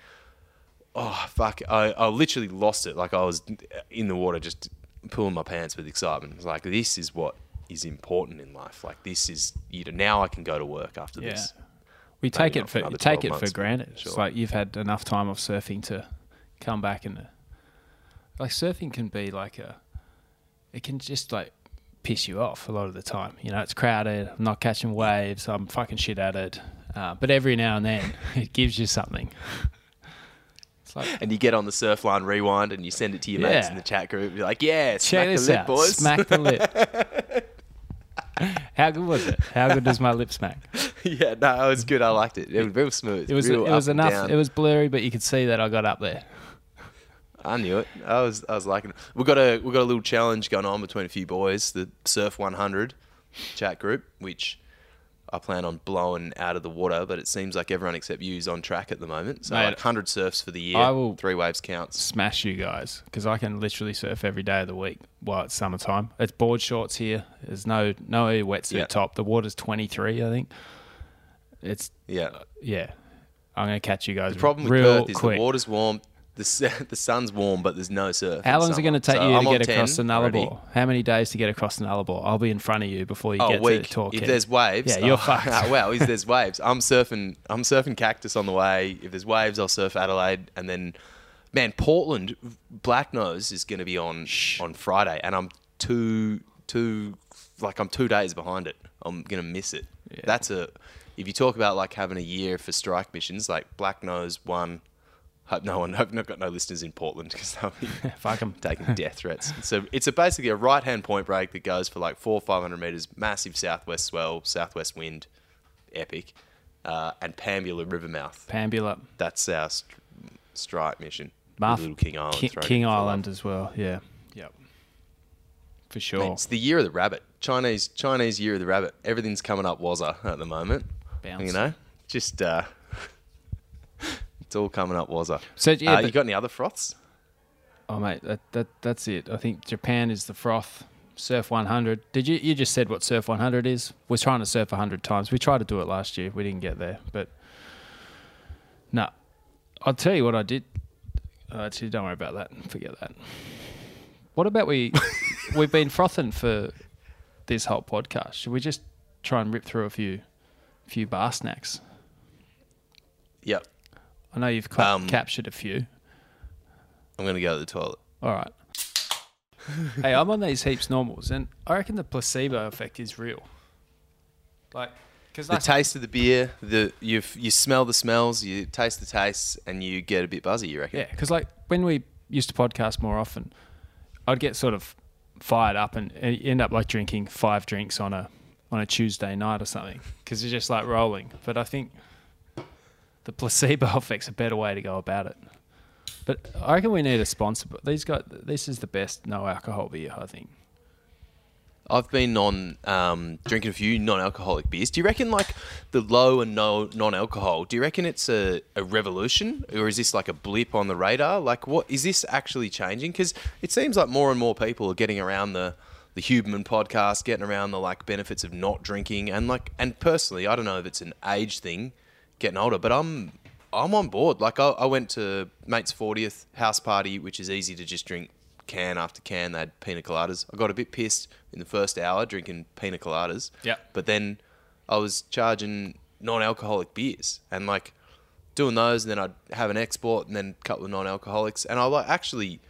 oh fuck, I, I literally lost it. Like I was in the water, just pulling my pants with excitement. It's like this is what is important in life. Like this is you know now I can go to work after Yeah. this. We take it for take it for granted. sure. It's like you've had enough time of surfing to come back and like surfing can be like a it can just like piss you off a lot of the time. You know, it's crowded. I'm not catching waves. I'm fucking shit at it. Uh, but every now and then, it gives you something. Like, And you get on the Surfline Rewind and you send it to your mates in the chat group. You're like, yeah, check smack the this lip, out. boys. Smack the lip. How good was it? How good does my lip smack? yeah, no, it was good. I liked it. It was real smooth. It was it was enough. down. It was blurry, but you could see that I got up there. I knew it. I was I was liking it. We got a we got a little challenge going on between a few boys, the Surf 100 chat group, which I plan on blowing out of the water. But it seems like everyone except you is on track at the moment. So Mate, like 100 surfs for the year. I will- Three waves counts. Smash you guys because I can literally surf every day of the week while it's summertime. It's board shorts here. There's no no wetsuit Yeah. top. The water's 23, I think. It's Yeah. yeah. I'm gonna catch you guys The problem with Perth is quick. the water's warm. The, the sun's warm, but there's no surf. How long is it going to take So you I'm to get across the 10 already. Nullarbor? How many days to get across the Nullarbor? I'll be in front of you before you Oh, get week. to Torquay. If there's waves, Yeah, you're oh, fucked. well, if there's waves, I'm surfing. I'm surfing cactus on the way. If there's waves, I'll surf Adelaide, and then, man, Portland Black Nose is going to be on on Friday, and I'm two two like I'm two days behind it. I'm going to miss it. That's a. If you talk about like having a year for strike missions, like Black Nose one. Hope no one. Hope not got no listeners in Portland because they'll be Fuck 'em. taking death threats. So it's a basically a right hand point break that goes for like four five hundred meters, massive southwest swell, southwest wind, epic, uh, and Pambula River mouth. Pambula, That's our st- strike mission. Marth, Little King Island. King, thrown King in full Island as well. Yeah, yep, for sure. It's the year of the rabbit. Chinese Chinese year of the rabbit. Everything's coming up wazza at the moment. Bounce. You know, just uh, it's all coming up wazza. So, yeah, uh, you got any other froths? Oh mate, that, that that's it. I think Japan is the froth. Surf 100. Did you you just said what Surf 100 is? We're trying to surf 100 times. We tried to do it last year. We didn't get there, but no. I'll tell you what I did. Uh, actually, don't worry about that. Forget that. What about we? we've been frothing for this whole podcast. Should we just try and rip through a few, few bar snacks? Yep. I know you've ca- Um, captured a few. I'm gonna go to the toilet. All right. hey, I'm on these Heaps Normals, and I reckon the placebo effect is real. Like, because the taste of the beer, the you you smell the smells, you taste the tastes, and you get a bit buzzy. You reckon? yeah, because like when we used to podcast more often, I'd get sort of fired up and, and end up like drinking five drinks on a on a Tuesday night or something because you're just like rolling. But I think the placebo effect's a better way to go about it. But I reckon we need a sponsor. But these guys, this is the best no alcohol beer. I think. I've been on um, drinking a few non-alcoholic beers. Do you reckon like the low and no non-alcohol? Do you reckon it's a, a revolution, or is this like a blip on the radar? Like, what is this actually changing? Because it seems like more and more people are getting around the the Huberman podcast, getting around the like benefits of not drinking, and like, and personally, I don't know if it's an age thing, getting older, but I'm I'm on board. Like, I, I went to mate's fortieth house party, which is easy to just drink can after can. They had pina coladas. I got a bit pissed in the first hour drinking pina coladas. Yep. But then I was charging non-alcoholic beers and like doing those, and then I'd have an export and then a couple of non-alcoholics, and I like actually.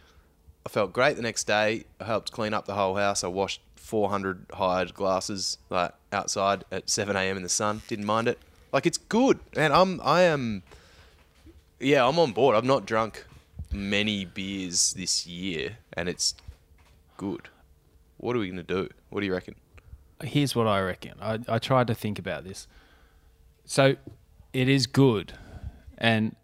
I felt great the next day. I helped clean up the whole house. I washed 400 hired glasses like outside at 7 a.m. in the sun. Didn't mind it. Like it's good, and I'm I am. Yeah, I'm on board. I've not drunk many beers this year, and it's good. What are we gonna do? What do you reckon? here's what I reckon. I, I tried to think about this. So it is good, and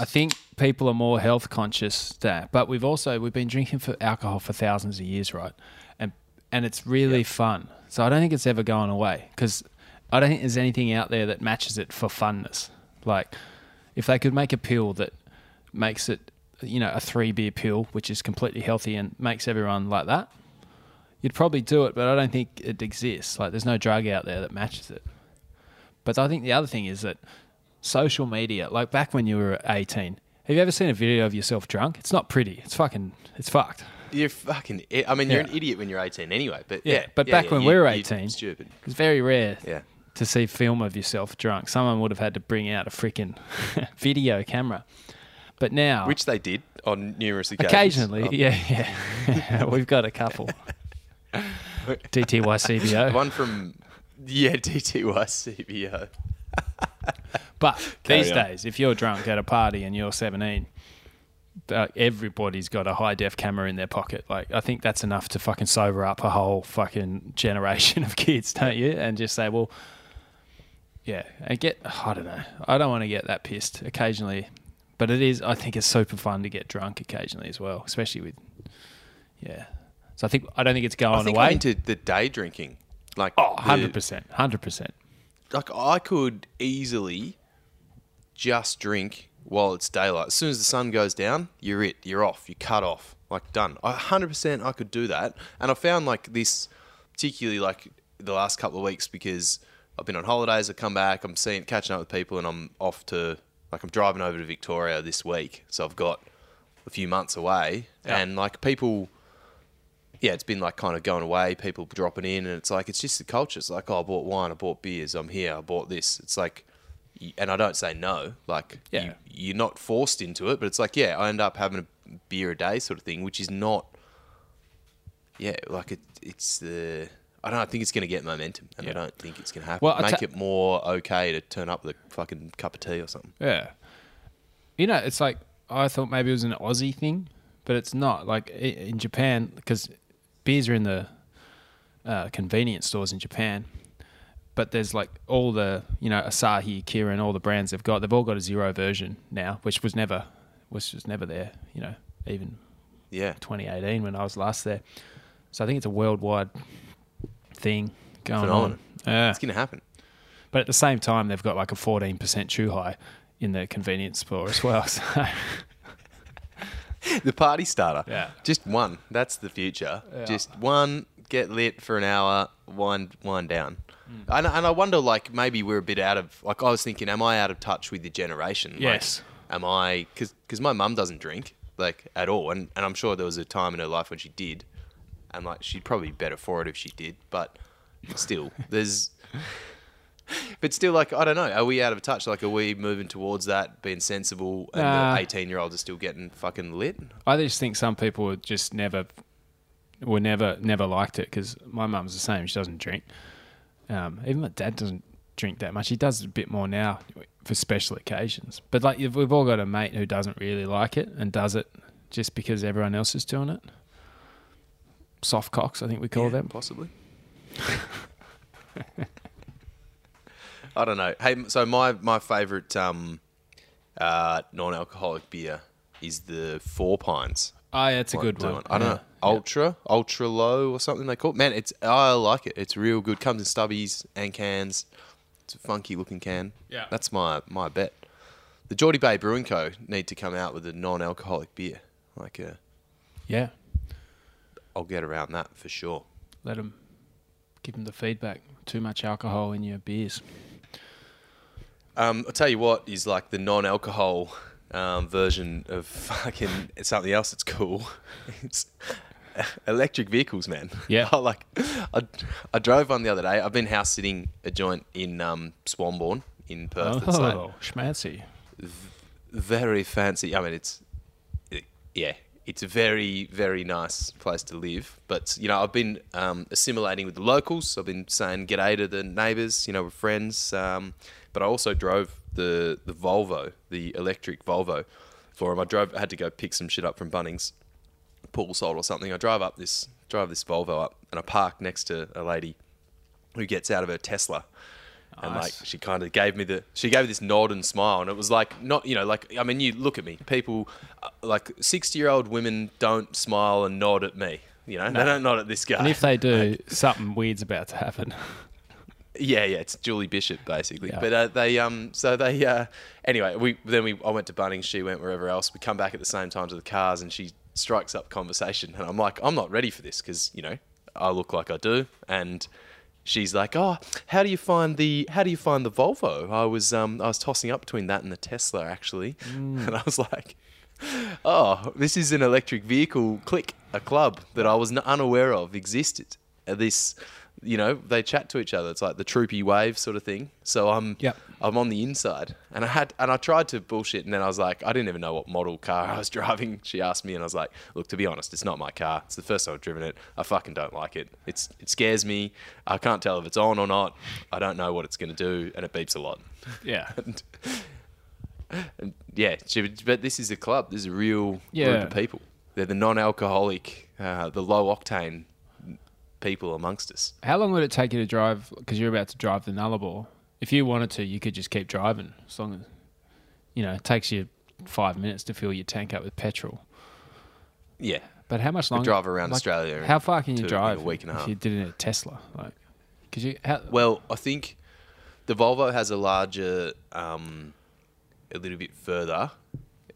I think people are more health conscious that. But we've also we've been drinking for alcohol for thousands of years, right? And and it's really fun. So I don't think it's ever going away because I don't think there's anything out there that matches it for funness. Like if they could make a pill that makes it, you know, a three beer pill, which is completely healthy and makes everyone like that, you'd probably do it, but I don't think it exists. Like, there's no drug out there that matches it. But I think the other thing is that social media, like back when you were 18, have you ever seen a video of yourself drunk? It's not pretty. It's fucking, it's fucked. You're fucking. i- mean, you're Yeah. an idiot when you're 18 anyway. But Yeah, yeah, but yeah, back when we were 18, stupid. It's very rare Yeah. To see film of yourself drunk. Someone would have had to bring out a freaking video camera. But now, Which they did on numerous occasions. occasionally, Oh, yeah, yeah, we've got a couple. DTYCBO. One from yeah DTYCBO. But Carry these on. days, if you're drunk at a party and you're 17, uh, everybody's got a high def camera in their pocket. Like I think that's enough to fucking sober up a whole fucking generation of kids, don't you? And just say, well, yeah, and get I don't know. I don't want to get that pissed occasionally, but it is. I think it's super fun to get drunk occasionally as well, especially with yeah. So I think I don't think it's going I think away. I'm into the day drinking. Like oh, 100 percent, hundred percent. like I could easily just drink while it's daylight. As soon as the sun goes down, you're it. You're off. You cut off. Like done. I hundred percent I could do that. And I found like this particularly like the last couple of weeks because I've been on holidays, I come back, I'm seeing catching up with people and I'm off to like I'm driving over to Victoria this week. So I've got a few months away Yeah. and like people yeah, it's been like kind of going away, people dropping in, and it's like it's just the culture. It's like, oh, I bought wine, I bought beers, I'm here, I bought this. It's like, and I don't say no, like, Yeah. you, you're not forced into it, but it's like, yeah, I end up having a beer a day sort of thing, which is not, yeah, like it, it's the. I don't I think it's going to get momentum, and I don't think it's going to happen. Well, Make ta- it more okay to turn up with a fucking cup of tea or something. Yeah. You know, it's like I thought maybe it was an Aussie thing, but it's not. Like in Japan, because beers are in the uh, convenience stores in Japan, but there's like all the you know Asahi, Kirin, all the brands they've got. They've all got a zero version now, which was never was just never there. You know, even Yeah. 2018 when I was last there. So I think it's a worldwide thing going on. Yeah. It's going to happen. But at the same time, they've got like a 14% Chuhai in the convenience store as well. So, the party starter. Yeah. Just one. That's the future. Yeah. Just one. Get lit for an hour. Wind wind down. Hmm. And, and I wonder, like, maybe we're a bit out of. Like, I was thinking, am I out of touch with the generation? Like, Yes. am I? Because my mum doesn't drink like at all, and and I'm sure there was a time in her life when she did, and like she'd probably be better for it if she did, but still, there's. But still, like I don't know. Are we out of touch? Like, are we moving towards that, being sensible, and Nah. the eighteen-year-olds are still getting fucking lit? I just think some people would just never, were never, never liked it because my mum's the same. She doesn't drink. Um, even my dad doesn't drink that much. He does a bit more now for special occasions. But like we've all got a mate who doesn't really like it and does it just because everyone else is doing it. Soft cocks, I think we call Yeah, them. possibly. I don't know. Hey, so my my favorite um, uh, non-alcoholic beer is the Four Pines. Oh, yeah, it's a good one. I don't Yeah. know. Ultra, ultra low, or something they call it. Man, it's I like it. It's real good. Comes in stubbies and cans. It's a funky looking can. Yeah. that's my my bet. The Geordie Bay Brewing Co. need to come out with a non-alcoholic beer. Like a, Yeah. I'll get around that for sure. let them give them the feedback. Too much alcohol in your beers. Um, I'll tell you what is like the non-alcohol um, version of fucking something else that's cool. It's electric vehicles, man. Yeah. I like. I, I drove one the other day. I've been house sitting a joint in um, Swanbourne in Perth. It's like Oh, schmancy. very fancy. I mean, it's it- yeah, it's a very very nice place to live. But you know, I've been um, assimilating with the locals. I've been saying g'day to the neighbours. You know, we're friends. Um, but I also drove the the Volvo, the electric Volvo, for him. I drove. I had to go pick some shit up from Bunnings, pool sold or something. I drive up this drive this Volvo up, and I park next to a lady who gets out of her Tesla. And like she kind of gave me the she gave this nod and smile and it was like not you know like I mean you look at me. People uh, like 60 year old women don't smile and nod at me you know? They don't nod at this guy. And if they do, something weird's about to happen. yeah yeah it's Julie Bishop basically. Yeah. but uh, they um so they uh anyway we then we I went to Bunnings she went wherever else. We come back at the same time to the cars and she strikes up conversation and I'm like I'm not ready for this because you know I look like I do and she's like, "Oh, how do you find the how do you find the Volvo?" I was um I was tossing up between that and the Tesla actually, and I was like, "Oh, this is an electric vehicle click, a club that I was unaware of existed." Uh, This, you know, they chat to each other. It's like the troopy wave sort of thing. So I'm Yep. I'm on the inside, and I had and I tried to bullshit, and then I was like, I didn't even know what model car I was driving. She asked me, and I was like, Look, to be honest, it's not my car. It's the first time I've driven it. I fucking don't like it. It's it scares me. I can't tell if it's on or not. I don't know what it's going to do, and it beeps a lot. Yeah. And, And yeah, but this is a club. This is a real group of people. They're the non-alcoholic, uh, the low-octane people amongst us. How long would it take you to drive? Because you're about to drive the Nullarbor. If you wanted to, you could just keep driving. As long as you know, it takes you five minutes to fill your tank up with petrol. Yeah, But how much longer? drive around Australia How far can you in a drive week and a if half. you did it in a Tesla? Like, because you how, Well, I think the Volvo has a larger, um, a little bit further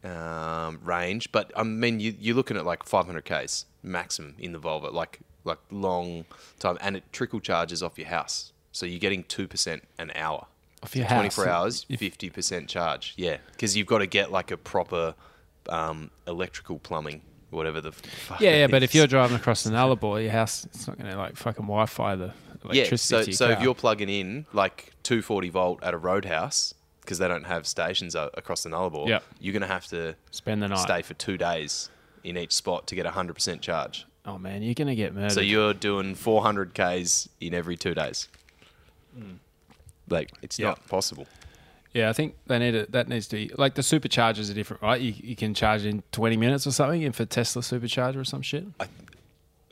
um, range, but I mean, you, you're looking at like 500 k's maximum in the Volvo, like like long time, and it trickle charges off your house, so you're getting two percent an hour. Off your So house. 24 hours, 50% charge. Yeah, because you've got to get like a proper um, electrical plumbing, whatever the. Fuck yeah, yeah. But if you're driving across the Nullarbor, your house it's not going to like fucking Wi-Fi the Yeah, electricity. so, to your so if you're plugging in like 240 volt at a roadhouse because they don't have stations o- across the Nullarbor, Yep. you're going to have to spend the night. stay for two days in each spot to get 100% charge. Oh man, you're going to get murdered. So you're doing 400 Ks in every two days. Hmm. Like, it's. Yeah. not possible. Yeah, I think they need it. That needs to be like the superchargers are different, right? You, you can charge in 20 minutes or something, and for Tesla supercharger or some shit.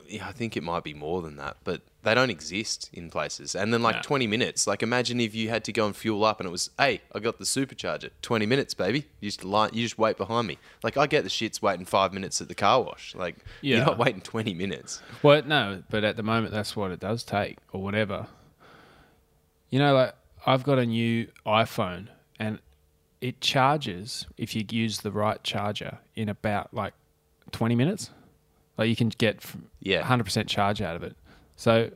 Yeah, I think it might be more than that, but they don't exist in places. And then like No. 20 minutes, like imagine if you had to go and fuel up and it was, hey, I got the supercharger, 20 minutes, baby. You just line, you just wait behind me. Like I get the shits waiting five minutes at the car wash. Like Yeah. you're not waiting 20 minutes. Well, no, but at the moment, that's what it does take, or whatever. You know, like I've got a new iPhone, and it charges if you use the right charger in about like 20 minutes. Like you can get Yeah. 100% charge out of it. So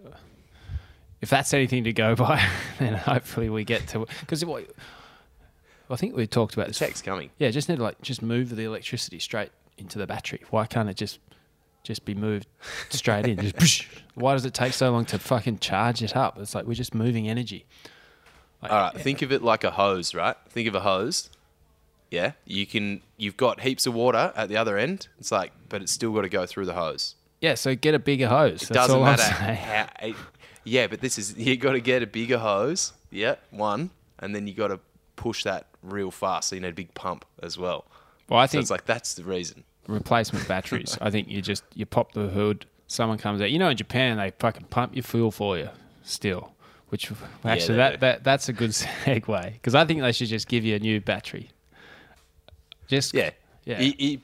if that's anything to go by, then hopefully we get to because I think we talked about The this. tech's coming. Yeah, just need to like just move the electricity straight into the battery. Why can't it just just be moved straight in? Just. Why does it take so long to fucking charge it up? It's like we're just moving energy. Like, All right, think of it like a hose, right? Think of a hose. Yeah, you can. You've got heaps of water at the other end. It's like, but it's still got to go through the hose. Yeah, so get a bigger hose. It That's doesn't all matter. How, it- yeah, but this is you got to get a bigger hose. Yeah, one, and then you got to push that real fast. So you need a big pump as well. Well, I So think it's like that's the reason. replacement batteries. I think you just you pop the hood. Someone comes out. You know, in Japan they fucking pump your fuel for you still. Which actually they that, do. that that's a good segue because I think they should just give you a new battery. Just Yeah, yeah. You, you,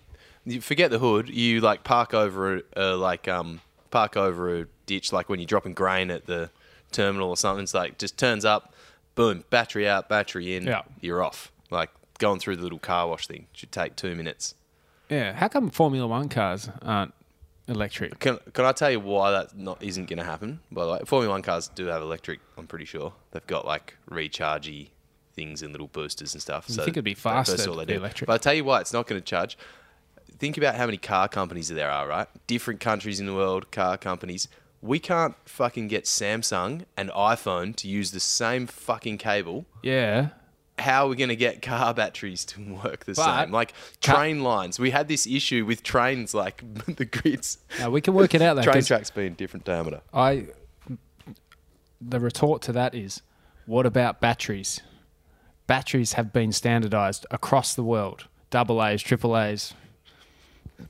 you forget the hood. You like park over a, a like um park over a ditch like when you're dropping grain at the terminal or something. It's like just turns up, boom, battery out, battery in. Yeah. you're off. Like going through the little car wash thing should take two minutes. Yeah, how come Formula One cars aren't electric? Can can I tell you why that not isn't going to happen? By the way, Formula One cars do have electric. I'm pretty sure they've got like rechargey things and little boosters and stuff. You so think it'd be faster all they do. electric? But I tell you why it's not going to charge. Think about how many car companies there are, right? Different countries in the world, car companies. We can't fucking get Samsung and iPhone to use the same fucking cable. Yeah, How are we going to get car batteries to work the But same? Like train lines. We had this issue with trains, like the grids. no, we can work it out. Though, Train 'cause tracks being different diameter. I the retort to that is, what about batteries? Batteries have been standardized across the world. Double A's, triple A's,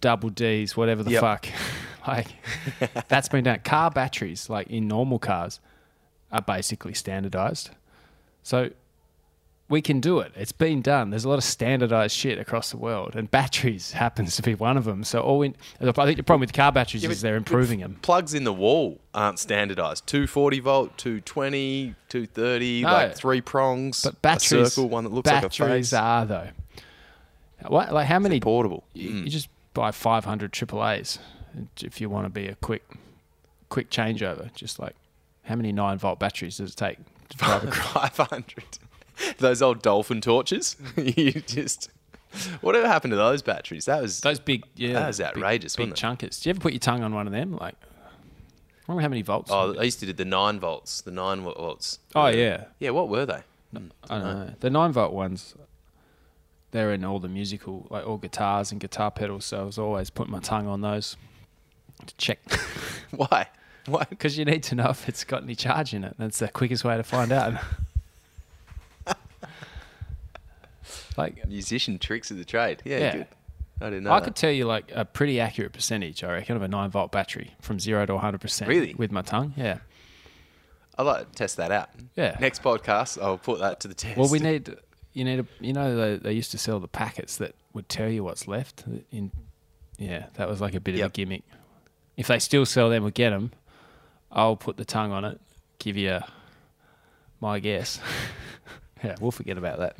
double D's, whatever the Yep. fuck. like that's been done. Car batteries, like in normal cars, are basically standardized. So we can do it. It's been done. There's a lot of standardized shit across the world, and batteries happens to be one of them. So all we, I think the problem with car batteries is they're improving them. Plugs in the wall aren't standardized. 240 volt, 220, 230, No. like three prongs. But batteries, a circle, one that looks like a batteries face. are though. What, like how many? portable. You, mm. you just buy 500 AAA's if you want to be a quick, quick changeover. Just like how many nine volt batteries does it take to drive a 500. Those old dolphin torches. you just. Whatever happened to those batteries? That was. Those big, yeah, That was outrageous, Big, wasn't chunkers. Do you ever put your tongue on one of them? Like, I wonder how many volts. oh, I used to do the nine volts. The nine volts. Oh, yeah. Yeah. What were they? I don't know. The nine volt ones, they're in all the musical, like all guitars and guitar pedals. So I was always putting my tongue on those to check. Why? Why? Because you need to know if it's got any charge in it. That's the quickest way to find out. Like Musician tricks of the trade. Yeah, Yeah. good. I didn't know. I that. could tell you like a pretty accurate percentage, I reckon, of a nine volt battery from zero to 100%. Really? With my tongue. Yeah. I'd like to test that out. Yeah. Next podcast, I'll put that to the test. Well, we need, you need, a, you know, they, they used to sell the packets that would tell you what's left. In, yeah, that was like a bit of a gimmick. If they still sell them, we'll get them. I'll put the tongue on it, give you a, my guess. yeah, we'll forget about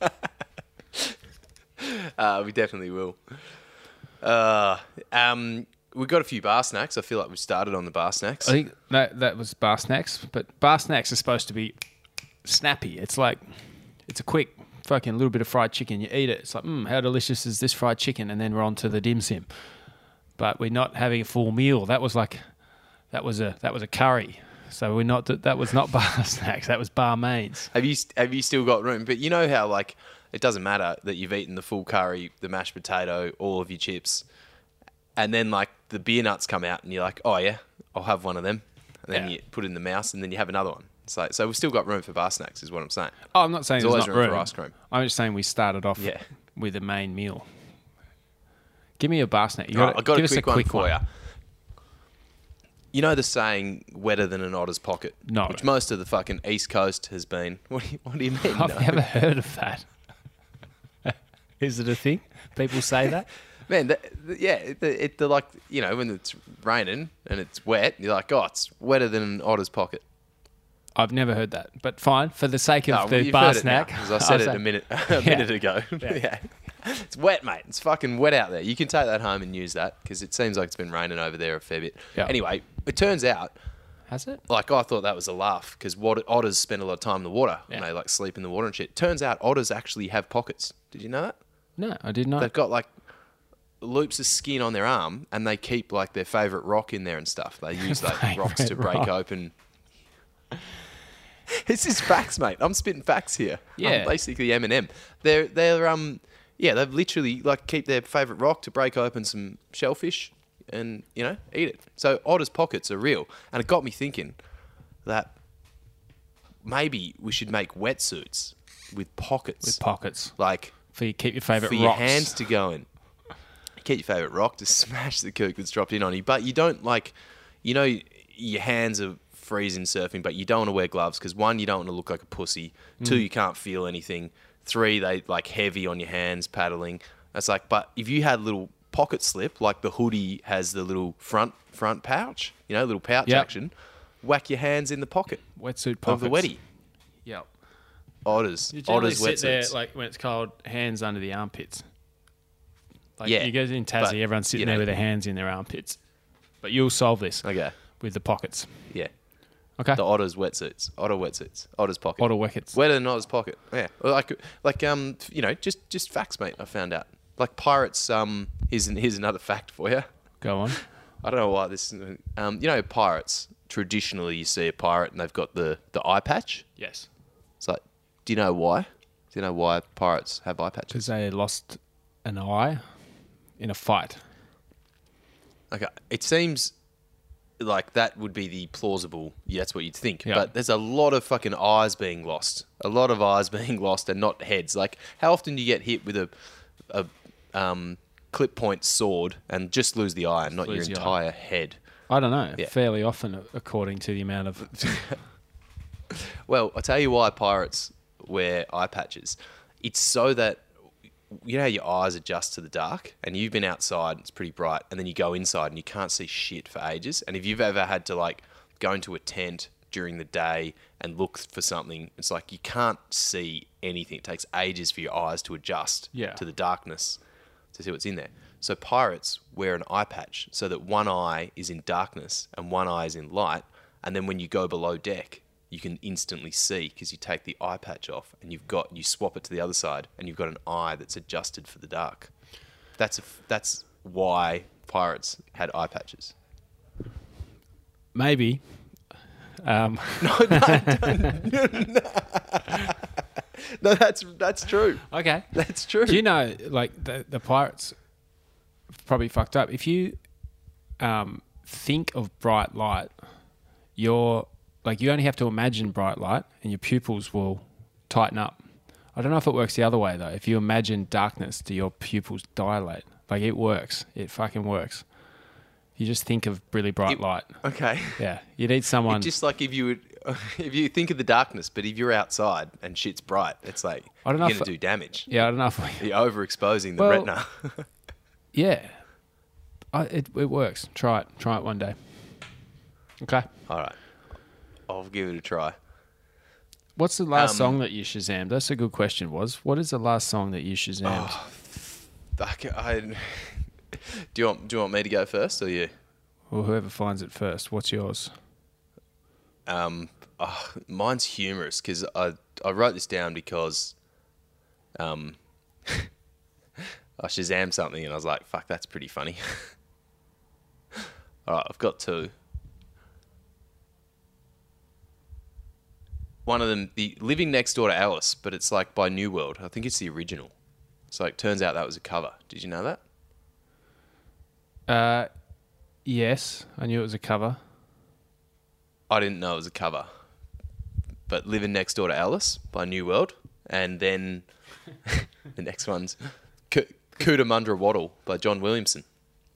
that. Uh, we definitely will. Uh, um, we got a few bar snacks. I feel like we started on the bar snacks. I think that that was bar snacks, but bar snacks are supposed to be snappy. It's like it's a quick fucking little bit of fried chicken. You eat it. It's like, mm, how delicious is this fried chicken? And then we're on to the dim sim. But we're not having a full meal. That was like that was a that was a curry. So we're not that was not bar snacks. That was bar mains. Have you have you still got room? But you know how like it doesn't matter that you've eaten the full curry, the mashed potato, all of your chips, and then like the beer nuts come out, and you're like, oh yeah, I'll have one of them, and then Yeah. you put in the mouse, and then you have another one. So so we've still got room for bar snacks, is what I'm saying. Oh, I'm not saying There's there's, always not room room for ice cream. I'm just saying we started off Yeah. with a main meal. Give me a bar snack. You gotta- I got give a us quick, a quick one for you. You know the saying "wetter than an otter's pocket," No. which most of the fucking East Coast has been. What do you, what do you mean? I've no? never heard of that. Is it a thing? People say that? Man, the, the- yeah, the, it, the like you know when it's raining and it's wet, you're like, oh, it's wetter than an otter's pocket. I've never heard that, but fine for the sake of Oh, the well, bar snack. now, 'cause I said I'll it say- a minute a minute ago. yeah. it's wet, mate. It's fucking wet out there. You can take that home and use that because it seems like it's been raining over there a fair bit. Yeah. Anyway, it turns out Has it? like I thought that was a laugh because otters spend a lot of time in the water and they like sleep in the water and shit. Turns out otters actually have pockets. Did you know that? No, I did not. They've got like loops of skin on their arm and they keep like their favorite rock in there and stuff. They use like rocks to break rock. open. This is facts, mate. I'm spitting facts here. Yeah. I'm basically Eminem. They're they're um yeah they've literally like keep their favorite rock to break open some shellfish and you know eat it. So otters' pockets are real, and it got me thinking that maybe we should make wetsuits with pockets, with pockets like for you keep your favorite for rocks. your hands to go in. Keep your favorite rock to smash the kook that's dropped in on you, but you don't like, you know, your hands are freezing surfing, but you don't want to wear gloves because one, you don't want to look like a pussy. Mm. Two, you can't feel anything. Three, they like heavy on your hands paddling. That's like, but if you had a little pocket slip, like the hoodie has the little front front pouch, you know, little pouch Yep. action, whack your hands in the pocket wetsuit pocket of the wetty. Yep. Otters, You otters, sit there like when it's cold, hands under the armpits. Like Yeah, you go in Tassie, but, everyone's sitting you there with their hands in their armpits. But you'll solve this okay, with the pockets. yeah. Okay. The otters wetsuits, otter wetsuits, otters pocket. Otter wickets. Wetter than Otter's pocket. Yeah, like like um you know just just facts, mate. I found out like pirates. Um, here's an, here's another fact for you. Go on. I don't know why this. Um, you know pirates. Traditionally, you see a pirate and they've got the the eye patch. Yes. It's like, do you know why? Do you know why pirates have eye patches? Because they lost an eye in a fight. Okay, it seems like that would be the plausible. Yeah, that's what you'd think. Yeah. But there's a lot of fucking eyes being lost. A lot of eyes being lost, and not heads. Like, how often do you get hit with a a um, clip point sword and just lose the eye and not your Lose eye. entire head? I don't know. Yeah. Fairly often, according to the amount of. Well, I'll tell you why pirates wear eye patches. It's so that you know how your eyes adjust to the dark and you've been outside, it's pretty bright, and then you go inside and you can't see shit for ages. And if you've ever had to like go into a tent during the day and look for something, it's like you can't see anything. It takes ages for your eyes to adjust Yeah. to the darkness to see what's in there. So pirates wear an eye patch so that one eye is in darkness and one eye is in light. And then when you go below deck, you can instantly see because you take the eye patch off and you've got you swap it to the other side and you've got an eye that's adjusted for the dark. That's a, that's why pirates had eye patches. Maybe. Um, No, that's that's true. okay. That's true. Do you know, like the the pirates probably fucked up. If you um, think of bright light, you're like you only have to imagine bright light, and your pupils will tighten up. I don't know if it works the other way though. If you imagine darkness, do your pupils dilate? Like it works. It fucking works. You just think of really bright It- light. Okay. Yeah, you need someone. Just like if you would, if you think of the darkness, but if you're outside and shit's bright, it's like I don't know you're gonna do damage. yeah, I don't know if we, You're overexposing the Well- retina. Yeah, I, it it works. Try it. Try it one day. Okay. All right, I'll give it a try. What's the last Um, song that you Shazam? That's a good question. Was what is the last song that you shazammed? Fuck, I, do you want do you want me to go first or you? Or whoever finds it first. What's yours? Um, oh, mine's humorous because I I wrote this down because um I Shazam something and I was like, fuck, that's pretty funny. All right, I've got two. One of them, the Living Next Door to Alice, but it's like by New World. I think it's the original. So it turns out that was a cover. Did you know that? Uh, yes, I knew it was a cover. I didn't know it was a cover. But Living Next Door to Alice by New World. And then the next one's C- Cootamundra Wattle by John Williamson.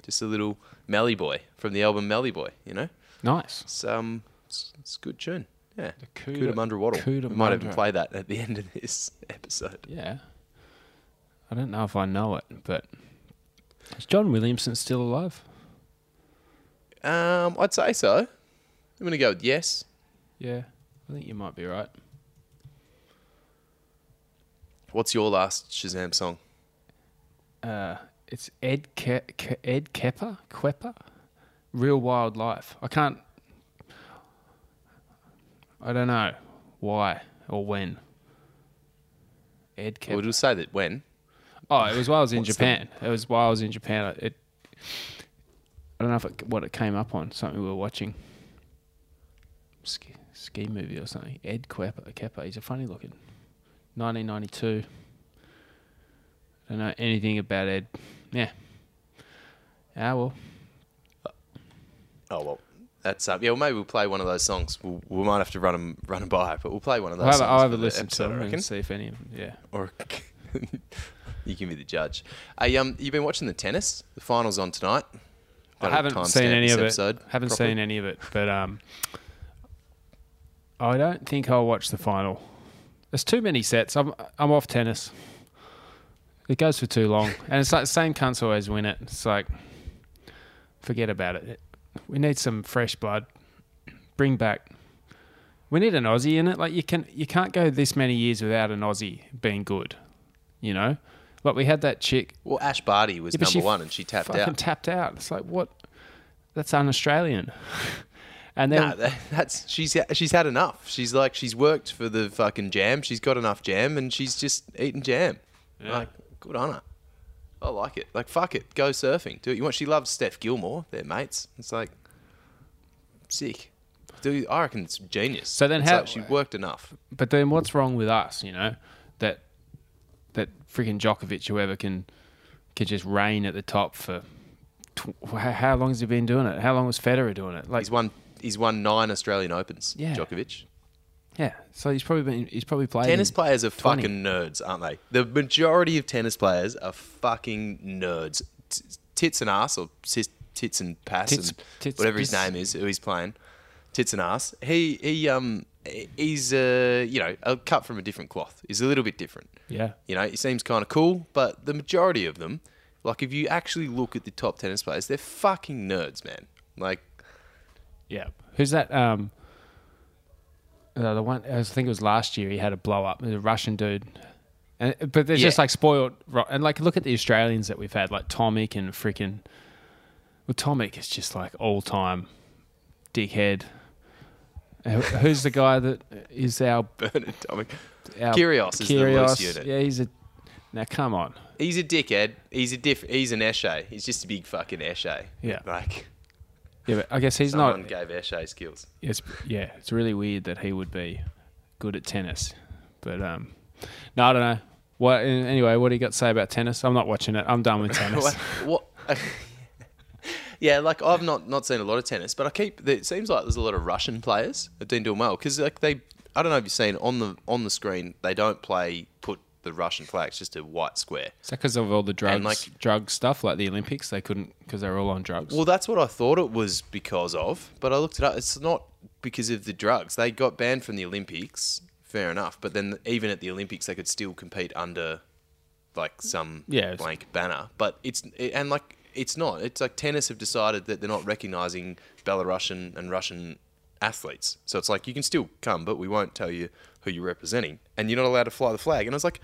Just a little Mallee Boy from the album Mallee Boy, you know? Nice. It's, um, it's, it's a good tune. Yeah. Cooter- Cootamundra Wattle. We might even play that at the end of this episode. Yeah. I don't know if I know it, but is John Williamson still alive? Um, I'd say so. I'm going to go with yes. Yeah, I think you might be right. What's your last Shazam song? Uh, it's Ed Ke- Ke- Ed Kuepper Quepper, Real Wild Life. I can't. I don't know why or when. Ed Kuepper. We'll just say that when. Oh, it was while I was in Japan. It was while I was in Japan. It. I don't know if it, what it came up on. Something we were watching. Ski, ski movie or something. Ed Kuepper. Kuepper. He's a funny looking. 1992. I Don't know anything about Ed. Yeah. Ah well. Oh well, that's uh, yeah. Well, maybe we'll play one of those songs. We'll, we might have to run them run 'em by, but we'll play one of those. I'll have, songs I'll have a listen to them I reckon. and see if any of them. Yeah. Or you can be the judge. Hey, um, you've been watching the tennis. The finals on tonight. I Gotta haven't seen any of it. episode Haven't properly. seen any of it, but um, I don't think I'll watch the final. There's too many sets. I'm I'm off tennis. It goes for too long, and it's like the same cunts always win it. It's like forget about it. We need some fresh blood. Bring back. We need an Aussie in it. Like you can you can't go this many years without an Aussie being good. You know, like we had that chick Well, Ash Barty was yeah, number one, and she tapped fucking out. tapped out. It's like what? That's un-Australian. and then No, that, that's she's she's had enough. She's like she's worked for the fucking jam. She's got enough jam, and she's just eating jam. Like good on her. I like it. Like fuck it, go surfing. Do what you want. She loves Steph Gilmore. They're mates. It's like sick. Dude, I reckon it's genius. So then It's how- like she worked enough? but then what's wrong with us? You know that that freaking Djokovic, whoever can can just reign at the top for. Tw- how how long has he been doing it? How long was Federer doing it? Like He's won. He's won nine Australian Opens. Yeah. Djokovic. Yeah, so he's probably been he's probably played Tennis players are 20. fucking nerds, aren't they? The majority of tennis players are fucking nerds. T- tits and ass, or sis- tits and pass, Tits- and tits- whatever his name is, who he's playing. Tits and ass. He he um he's uh you know a cut from a different cloth. He's a little bit different. Yeah, You know, he seems kind of cool, but the majority of them, like if you actually look at the top tennis players, they're fucking nerds, man. Like yeah. Who's that? Um, uh, the one I think it was last year. He had a blow up. A Russian dude. And, but they're just like spoiled, and like look at the Australians that we've had, like Tomic and freaking. Well, Tomic is just like all time dickhead. Uh, Who's the guy that is our, Bernard Tomic. our Kyrgios is the loose unit. Yeah, he's a. Now come on. He's a dickhead. He's a diff. He's an esche. He's just a big fucking esche. Yeah. Like Yeah, but I guess he's someone not. gave esche skills. It's yeah, it's really weird that he would be good at tennis, but um, no, I don't know. What anyway? What do you got to say about tennis? I'm not watching it. I'm done with tennis. what? what? yeah, like I've not not seen a lot of tennis, but I keep. It seems like there's a lot of Russian players that have been doing well because like they. I don't know if you've seen on the on the screen they don't play put the Russian flag. It's just a white square. Is that because of all the drugs, like- drug stuff, like the Olympics? They couldn't because they were all on drugs. Well, that's what I thought it was because of, but I looked it up. It's not because of the drugs. They got banned from the Olympics. Fair enough, but then even at the Olympics, they could still compete under like some Yeah, it's- blank banner. But it's and like it's not. It's like tennis have decided that they're not recognizing Belarusian and Russian athletes. So it's like you can still come, but we won't tell you who you're representing, and you're not allowed to fly the flag. And I was like,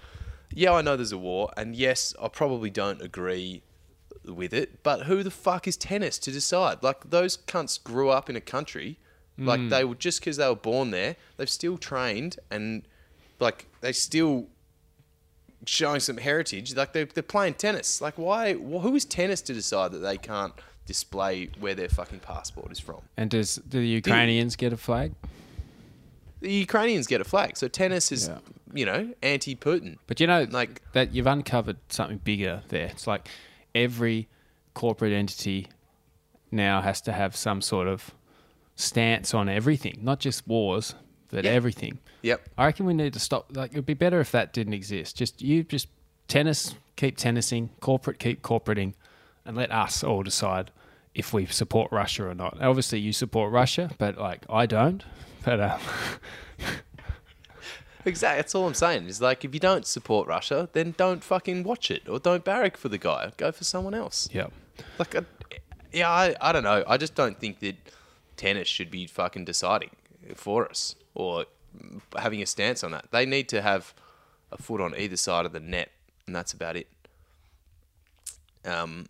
yeah, I know there's a war, and yes, I probably don't agree with it, but who the fuck is tennis to decide? Like those cunts grew up in a country, like hmm. they were just because they were born there, they've still trained and like they still showing some heritage. Like they're, they're playing tennis. Like why? wh- Who is tennis to decide that they can't display where their fucking passport is from? and does do the Ukrainians get a flag? The Ukrainians get a flag, so tennis is Yeah. you know anti-Putin. But you know, Like- that you've uncovered something bigger there. It's like every corporate entity now has to have some sort of stance on everything, not just wars, but Yeah. everything. Yep. I reckon we need to stop. Like, it'd be better if that didn't exist. Just you, just tennis, keep tennising, corporate, keep corporating, and let us all decide if we support Russia or not. Obviously, you support Russia, but like I don't. But uh, Exactly. That's all I'm saying. Is like if you don't support Russia, then don't fucking watch it or don't barrack for the guy. Go for someone else. yeah, Like, I, yeah, I, I don't know. I just don't think that tennis should be fucking deciding for us or having a stance on that. They need to have a foot on either side of the net, and that's about it. Um,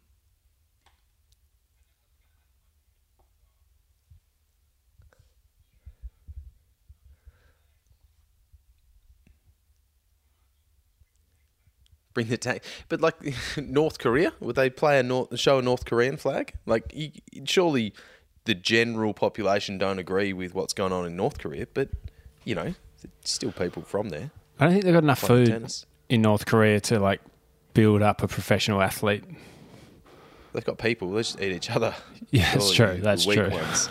bring the tank. But like North Korea, would they play a North, show a North Korean flag? Like, you, surely the general population don't agree with what's going on in North Korea, but you know, still people from there. I don't think they've got enough food tennis. in North Korea to like build up a professional athlete. They've got people. They just eat each other. Yeah, that's true. That's true. ones.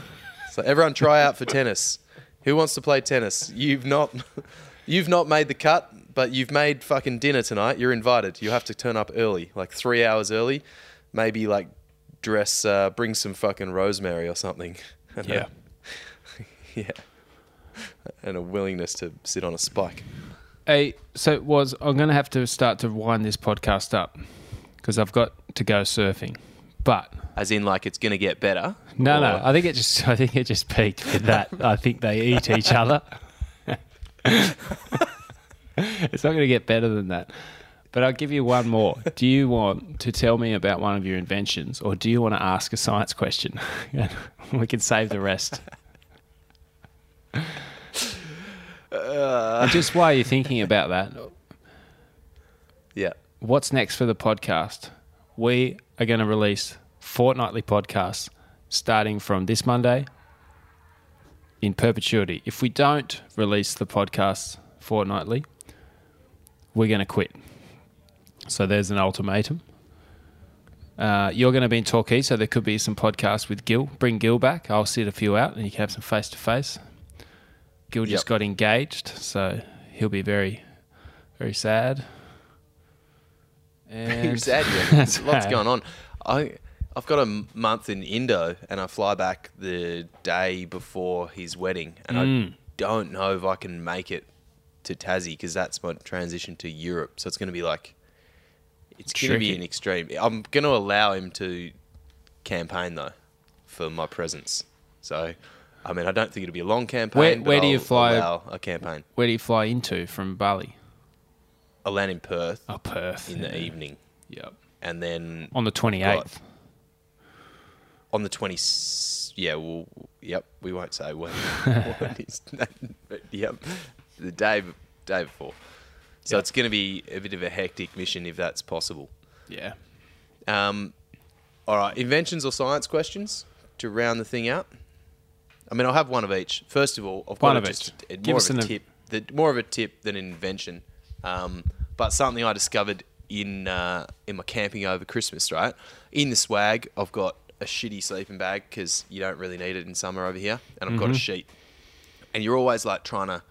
So everyone try out for tennis. Who wants to play tennis? You've not, you've not made the cut, but you've made fucking dinner tonight. You're invited. You have to turn up early, like three hours early. Maybe like dress, uh, bring some fucking rosemary or something. And a- Yeah. yeah, and a willingness to sit on a spike. Hey, so was I'm going to have to start to wind this podcast up because I've got to go surfing. But As in, like it's gonna get better. no, Or- no, I think it just I think it just peaked with that. I think they eat each other. It's not going to get better than that. But I'll give you one more. Do you want to tell me about one of your inventions, or do you want to ask a science question? We can save the rest. And just while you're thinking about that, Yeah. what's next for the podcast? We are going to release fortnightly podcasts starting from this Monday in perpetuity. If we don't release the podcasts fortnightly, we're going to quit. So there's an ultimatum. Uh, you're going to be in Torquay, so there could be some podcasts with Gil. Bring Gil back. I'll sit a few out, and you can have some face to face. Gil just Yep. got engaged, so he'll be very, very sad. And Who's that? Yeah, lots going on. I I've got a month in Indo, and I fly back the day before his wedding, and Mm. I don't know if I can make it to Tassie because that's my transition to Europe. So it's going to be like it's going to be an extreme. I'm going to allow him to campaign though for my presence. So. I mean, I don't think it'll be a long campaign. Where- where do you I'll fly- a campaign. Where do you fly into from Bali? I land in Perth Oh, Perth. in the yeah. evening, Yep. and then On the 28th. on the 20 yeah well yep we won't say when, when it's, but yep the day day before so Yep. it's going to be a bit of a hectic mission if that's possible Yeah. um, all right inventions or science questions to round the thing out i mean i'll have one of each first of all i've got One of just each. Give more us of a tip the, more of a tip than an invention um, but something i discovered in uh, in my camping over christmas right in the swag i've got a shitty sleeping bag because you don't really need it in summer over here and i've got Mm-hmm. a sheet and you're always like trying to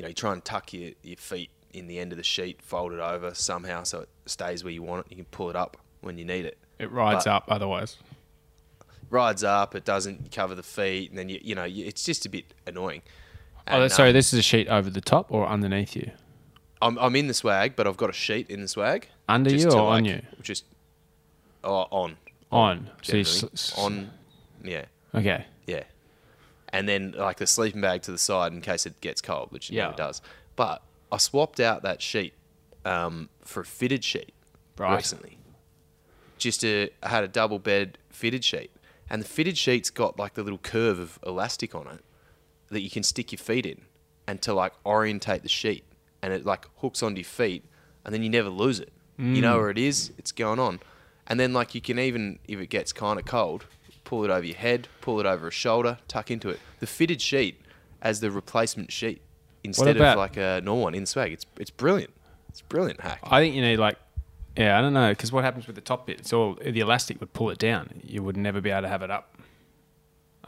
you know you try and tuck your, your feet in the end of the sheet, fold it over somehow so it stays where you want it. You can pull it up when you need it. It rides But- up otherwise. Rides up, it doesn't cover the feet, and then you you know you, it's just a bit annoying. Oh, sorry, um, this is a sheet over the top or underneath you? I'm I'm in the swag, but I've got a sheet in the swag. Under you to, or on you? Just oh, on On. So you generally. s- s- on, yeah. Okay. And then like the sleeping bag to the side in case it gets cold, which it Yeah. never does. But I swapped out that sheet um, for a fitted sheet Right. recently. Just a, I had a double bed fitted sheet, and the fitted sheet's got like the little curve of elastic on it that you can stick your feet in, and to like orientate the sheet, and it like hooks onto your feet, and then you never lose it. You know where it is. It's going on, and then like you can even if it gets kind of cold, pull it over your head, pull it over a shoulder, tuck into it. The fitted sheet as the replacement sheet instead of like a normal one in swag. It's it's brilliant. It's a brilliant hack. I think you need like, yeah, I don't know, because what happens with the top bit? It's all the elastic would pull it down. You would never be able to have it up.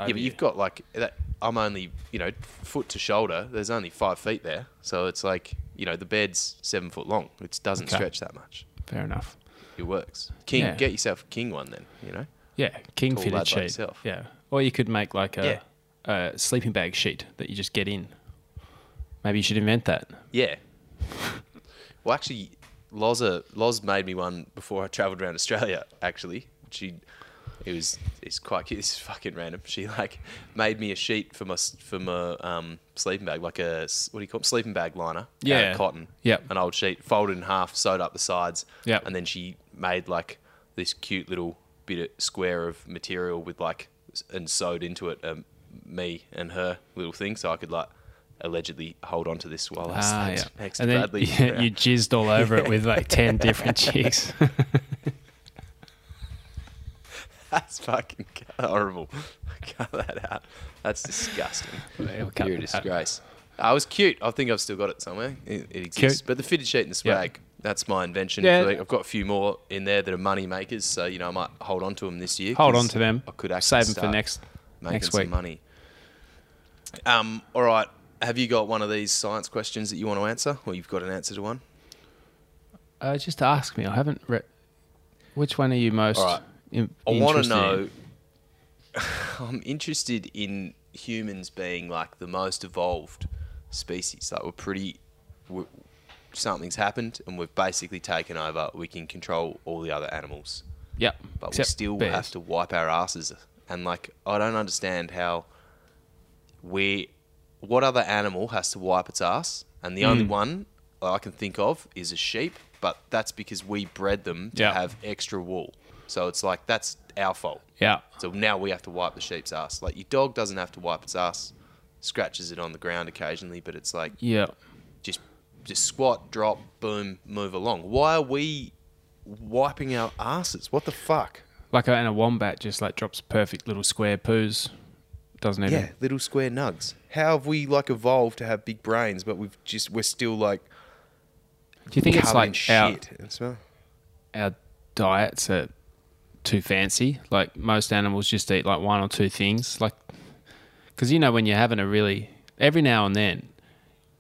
Yeah, but you. you've got like that. I'm only you know foot to shoulder. There's only five feet there, so it's like you know the bed's seven foot long. It doesn't Okay. stretch that much. fair enough. It works. King, Yeah. get yourself a king one then. You know. Yeah, king fitted sheet. yourself. Yeah, or you could make like a, a sleeping bag sheet that you just get in. Maybe you should invent that. Yeah. well, actually, Loza Loz made me one before I travelled around Australia. Actually, she it was it's quite cute. This is fucking random. She like made me a sheet for my for my um, sleeping bag, like a what do you call it? sleeping bag liner. Yeah. cotton. Yep. an old sheet, folded in half, sewed up the sides. Yep. and then she made like this cute little bit square of material with like and sewed into it um, me and her little thing, so I could like allegedly hold on to this while I Ah, slept yeah. next and to then yeah, you jizzed all over it with like ten different chicks. That's fucking horrible. Cut that out. That's disgusting. We'll You're a out. disgrace. I was cute. I think I've still got it somewhere. It, it exists. Cute. But the fitted sheet and the Yeah. That's my invention. Yeah. I've got a few more in there that are money makers. So, you know, I might hold on to them this year. Hold on to them. I could actually Save them for next next some week. money. Um, all right. Have you got one of these science questions that you want to answer? Or you've got an answer to one? Uh, just ask me. I haven't read. Which one are you most? All right. in- I want to know. I'm interested in humans being like the most evolved species. Like we're pretty. Something's happened and we've basically taken over. We can control all the other animals, Yep. but Except we still bears. have to wipe our asses. And like, I don't understand how we. What other animal has to wipe its ass? And the Hmm. only one I can think of is a sheep, but that's because we bred them to Yeah. have extra wool. So it's like that's our fault. Yeah. So now we have to wipe the sheep's ass. Like your dog doesn't have to wipe its ass, scratches it on the ground occasionally, but it's like Yeah. just just squat, drop, boom, move along. Why are we wiping our asses? What the fuck? Like a, and a wombat just like drops perfect little square poos. Doesn't even. Yeah, little square nugs. How have we like evolved to have big brains, but we've just we're still like Do you think it's like shit? smell? our diets are too fancy? Like most animals just eat like one or two things. Like, because you know when you're having a really every now and then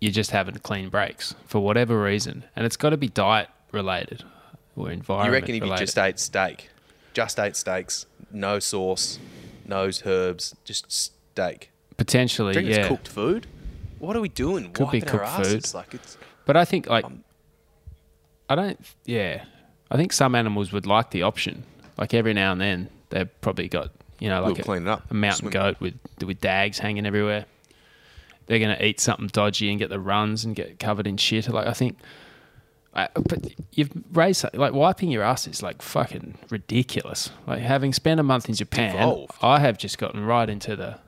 you're just having clean breaks for whatever reason, and it's got to be diet related or environment. You reckon if you just ate steak, just ate steaks, no sauce, no herbs, just steak? potentially, Do you think yeah. cooked food? What are we doing? Could be Wiping our cooked asses? food. Like it's But I think like Um, I don't. Yeah, I think some animals would like the option. Like every now and then, they've probably got you know like We'll a, clean up. a mountain Swim. goat with with dags hanging everywhere. They're gonna eat something dodgy and get the runs and get covered in shit. Like I think. I, but you've raised like wiping your ass is like fucking ridiculous. Like having spent a month in Japan. I have just gotten right into the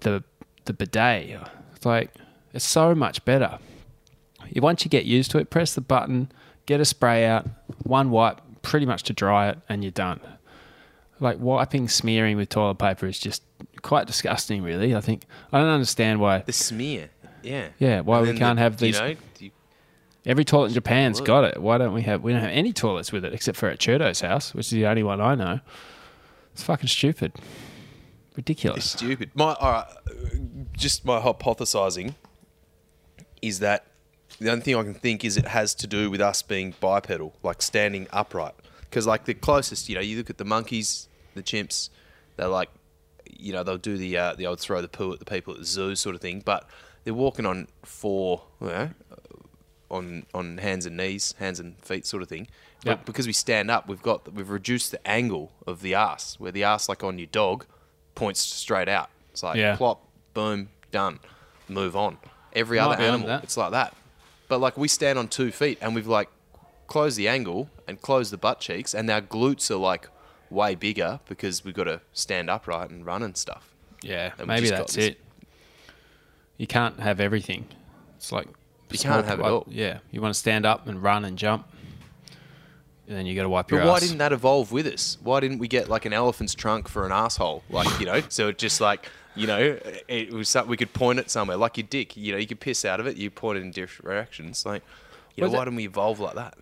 the the bidet. It's like it's so much better. You once you get used to it, press the button, get a spray out, one wipe, pretty much to dry it, and you're done. Like wiping, smearing with toilet paper is just quite disgusting. Really, I think I don't understand why the smear. Yeah. Yeah, why And we can't the- have these- You know, you- every toilet in Japan's Look. got it. Why don't we have? We don't have any toilets with it except for at Churdo's house, which is the only one I know. It's fucking stupid, it's ridiculous. stupid. My all right, just my hypothesizing is that the only thing I can think is it has to do with us being bipedal, like standing upright. Because like the closest, you know, you look at the monkeys, the chimps, they're like, you know, they'll do the uh, the old throw the poo at the people at the zoo sort of thing, but they're walking on four, you know, on on hands and knees, hands and feet sort of thing. But Yep. because we stand up, we've got we've reduced the angle of the ass, where the ass, like on your dog, points straight out. It's like Yeah. plop, boom, done, move on. Every Might other animal, it's like that. But like we stand on two feet and we've like closed the angle and closed the butt cheeks, and our glutes are like way bigger because we've got to stand upright and run and stuff. Yeah, And maybe that's it. You can't have everything. It's like You can't have it all. Yeah, you want to stand up and run and jump, and then you got to wipe your ass. But why ass. didn't that evolve with us? Why didn't we get like an elephant's trunk for an asshole? Like you know, so it just like you know, it was something we could point it somewhere, like your dick. You know, you could piss out of it, you point it in different directions. Like, you know, why didn't we evolve like that?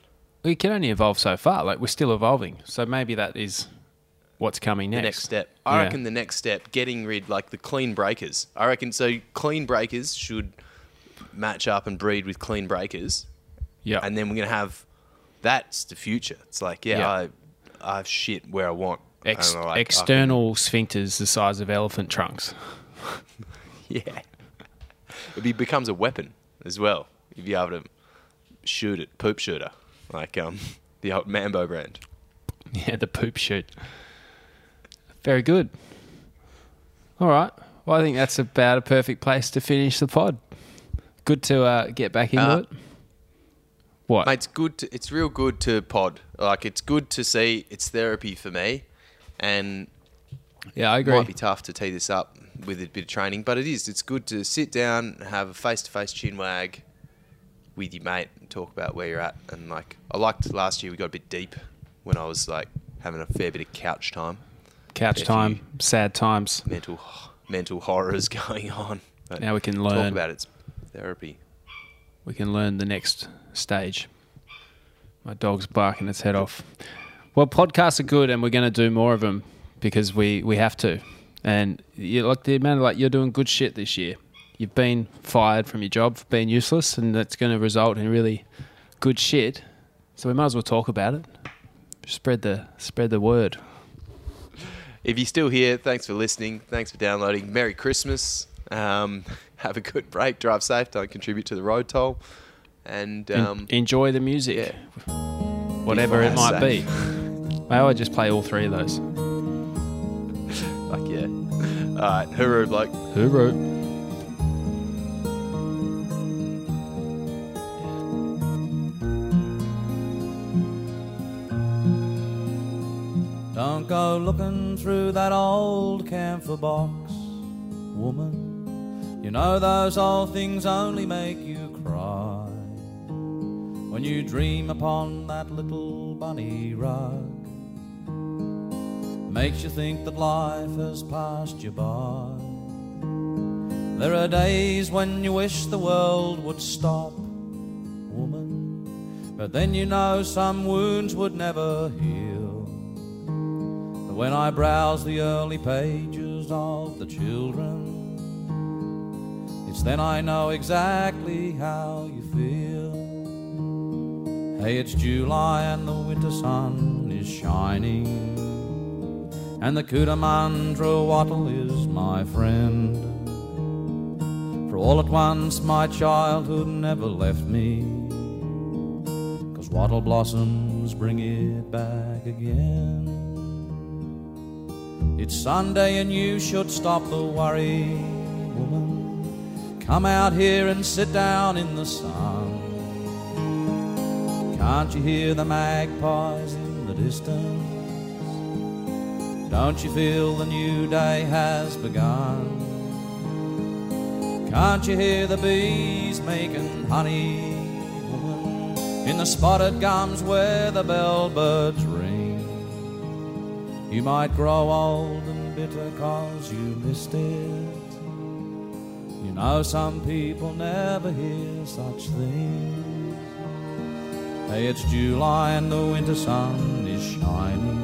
we can only evolve so far. Like we're still evolving. So maybe that is what's coming next. The next. step, I Yeah. reckon, the next step, getting rid like the clean breakers. I reckon so. Clean breakers should match up and breed with clean breakers, Yeah, and then we're gonna have that's the future. It's like, yeah, Yeah. I, I have shit where I want. Ex- I like, I external sphincters the size of elephant trunks. Yeah. It becomes a weapon as well if you're able to shoot it, poop shooter, like um, the old Mambo brand. Yeah, the poop shoot. Very good. All right. Well, I think that's about a perfect place to finish the pod. Good to uh, get back into Uh, it. What? Mate, it's good. To, it's real good to pod. Like it's good to see. It's therapy for me, and yeah, I agree. it might be tough to tee this up with a bit of training, but it is. It's good to sit down, have a face-to-face chin wag with your mate, and talk about where you're at. And like, I liked last year. We got a bit deep when I was like having a fair bit of couch time. Couch time, sad times. mental mental horrors going on. But Now we can talk learn. about it's therapy. We can learn the next stage. My dog's barking its head off. Well, podcasts are good, and we're going to do more of them because we, we have to. And you like the amount of like you're doing good shit this year. You've been fired from your job for being useless, and that's going to result in really good shit. So we might as well talk about it. Spread the spread the word. If you're still here, thanks for listening. Thanks for downloading. Merry Christmas. Um, have a good break. Drive safe. Don't contribute to the road toll. And En- um, enjoy the music, yeah, whatever it might be. May I just play all three of those? fuck yeah. All right, hooroo, bloke. Who Don't go looking through that old camphor box, woman. You know those old things only make you cry. When you dream upon that little bunny rug, makes you think that life has passed you by. There are days when you wish the world would stop, woman. But then you know some wounds would never heal. When I browse the early pages of the children, it's then I know exactly how you feel. Hey, it's July and the winter sun is shining, and the Cootamundra wattle is my friend. For all at once my childhood never left me, 'cause wattle blossoms bring it back again. It's Sunday and you should stop the worry, woman. Come out here and sit down in the sun. Can't you hear the magpies in the distance? Don't you feel the new day has begun? Can't you hear the bees making honey, woman? In the spotted gums where the bellbirds. You might grow old and bitter cause you missed it. You know some people never hear such things. Hey, it's July and the winter sun is shining.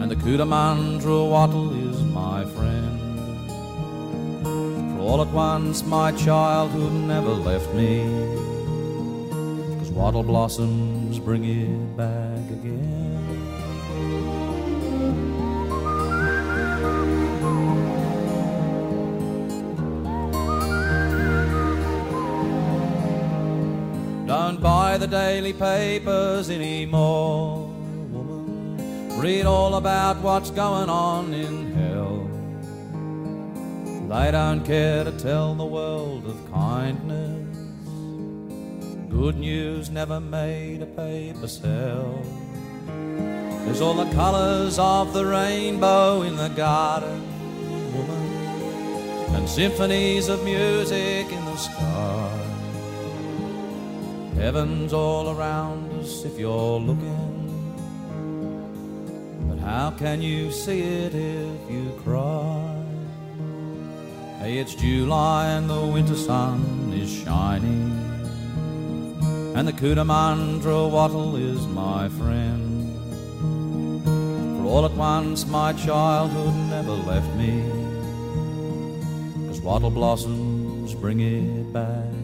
And the Cootamundra wattle is my friend. For all at once my childhood never left me. Cause wattle blossoms bring it back buy the daily papers anymore, woman. Read all about what's going on in hell. They don't care to tell the world of kindness. Good news never made a paper sell. There's all the colours of the rainbow in the garden, woman, and symphonies of music in the sky. Heaven's all around us if you're looking. But how can you see it if you cry? Hey, it's July and the winter sun is shining. And the Cootamundra wattle is my friend. For all at once my childhood never left me. Cause wattle blossoms bring it back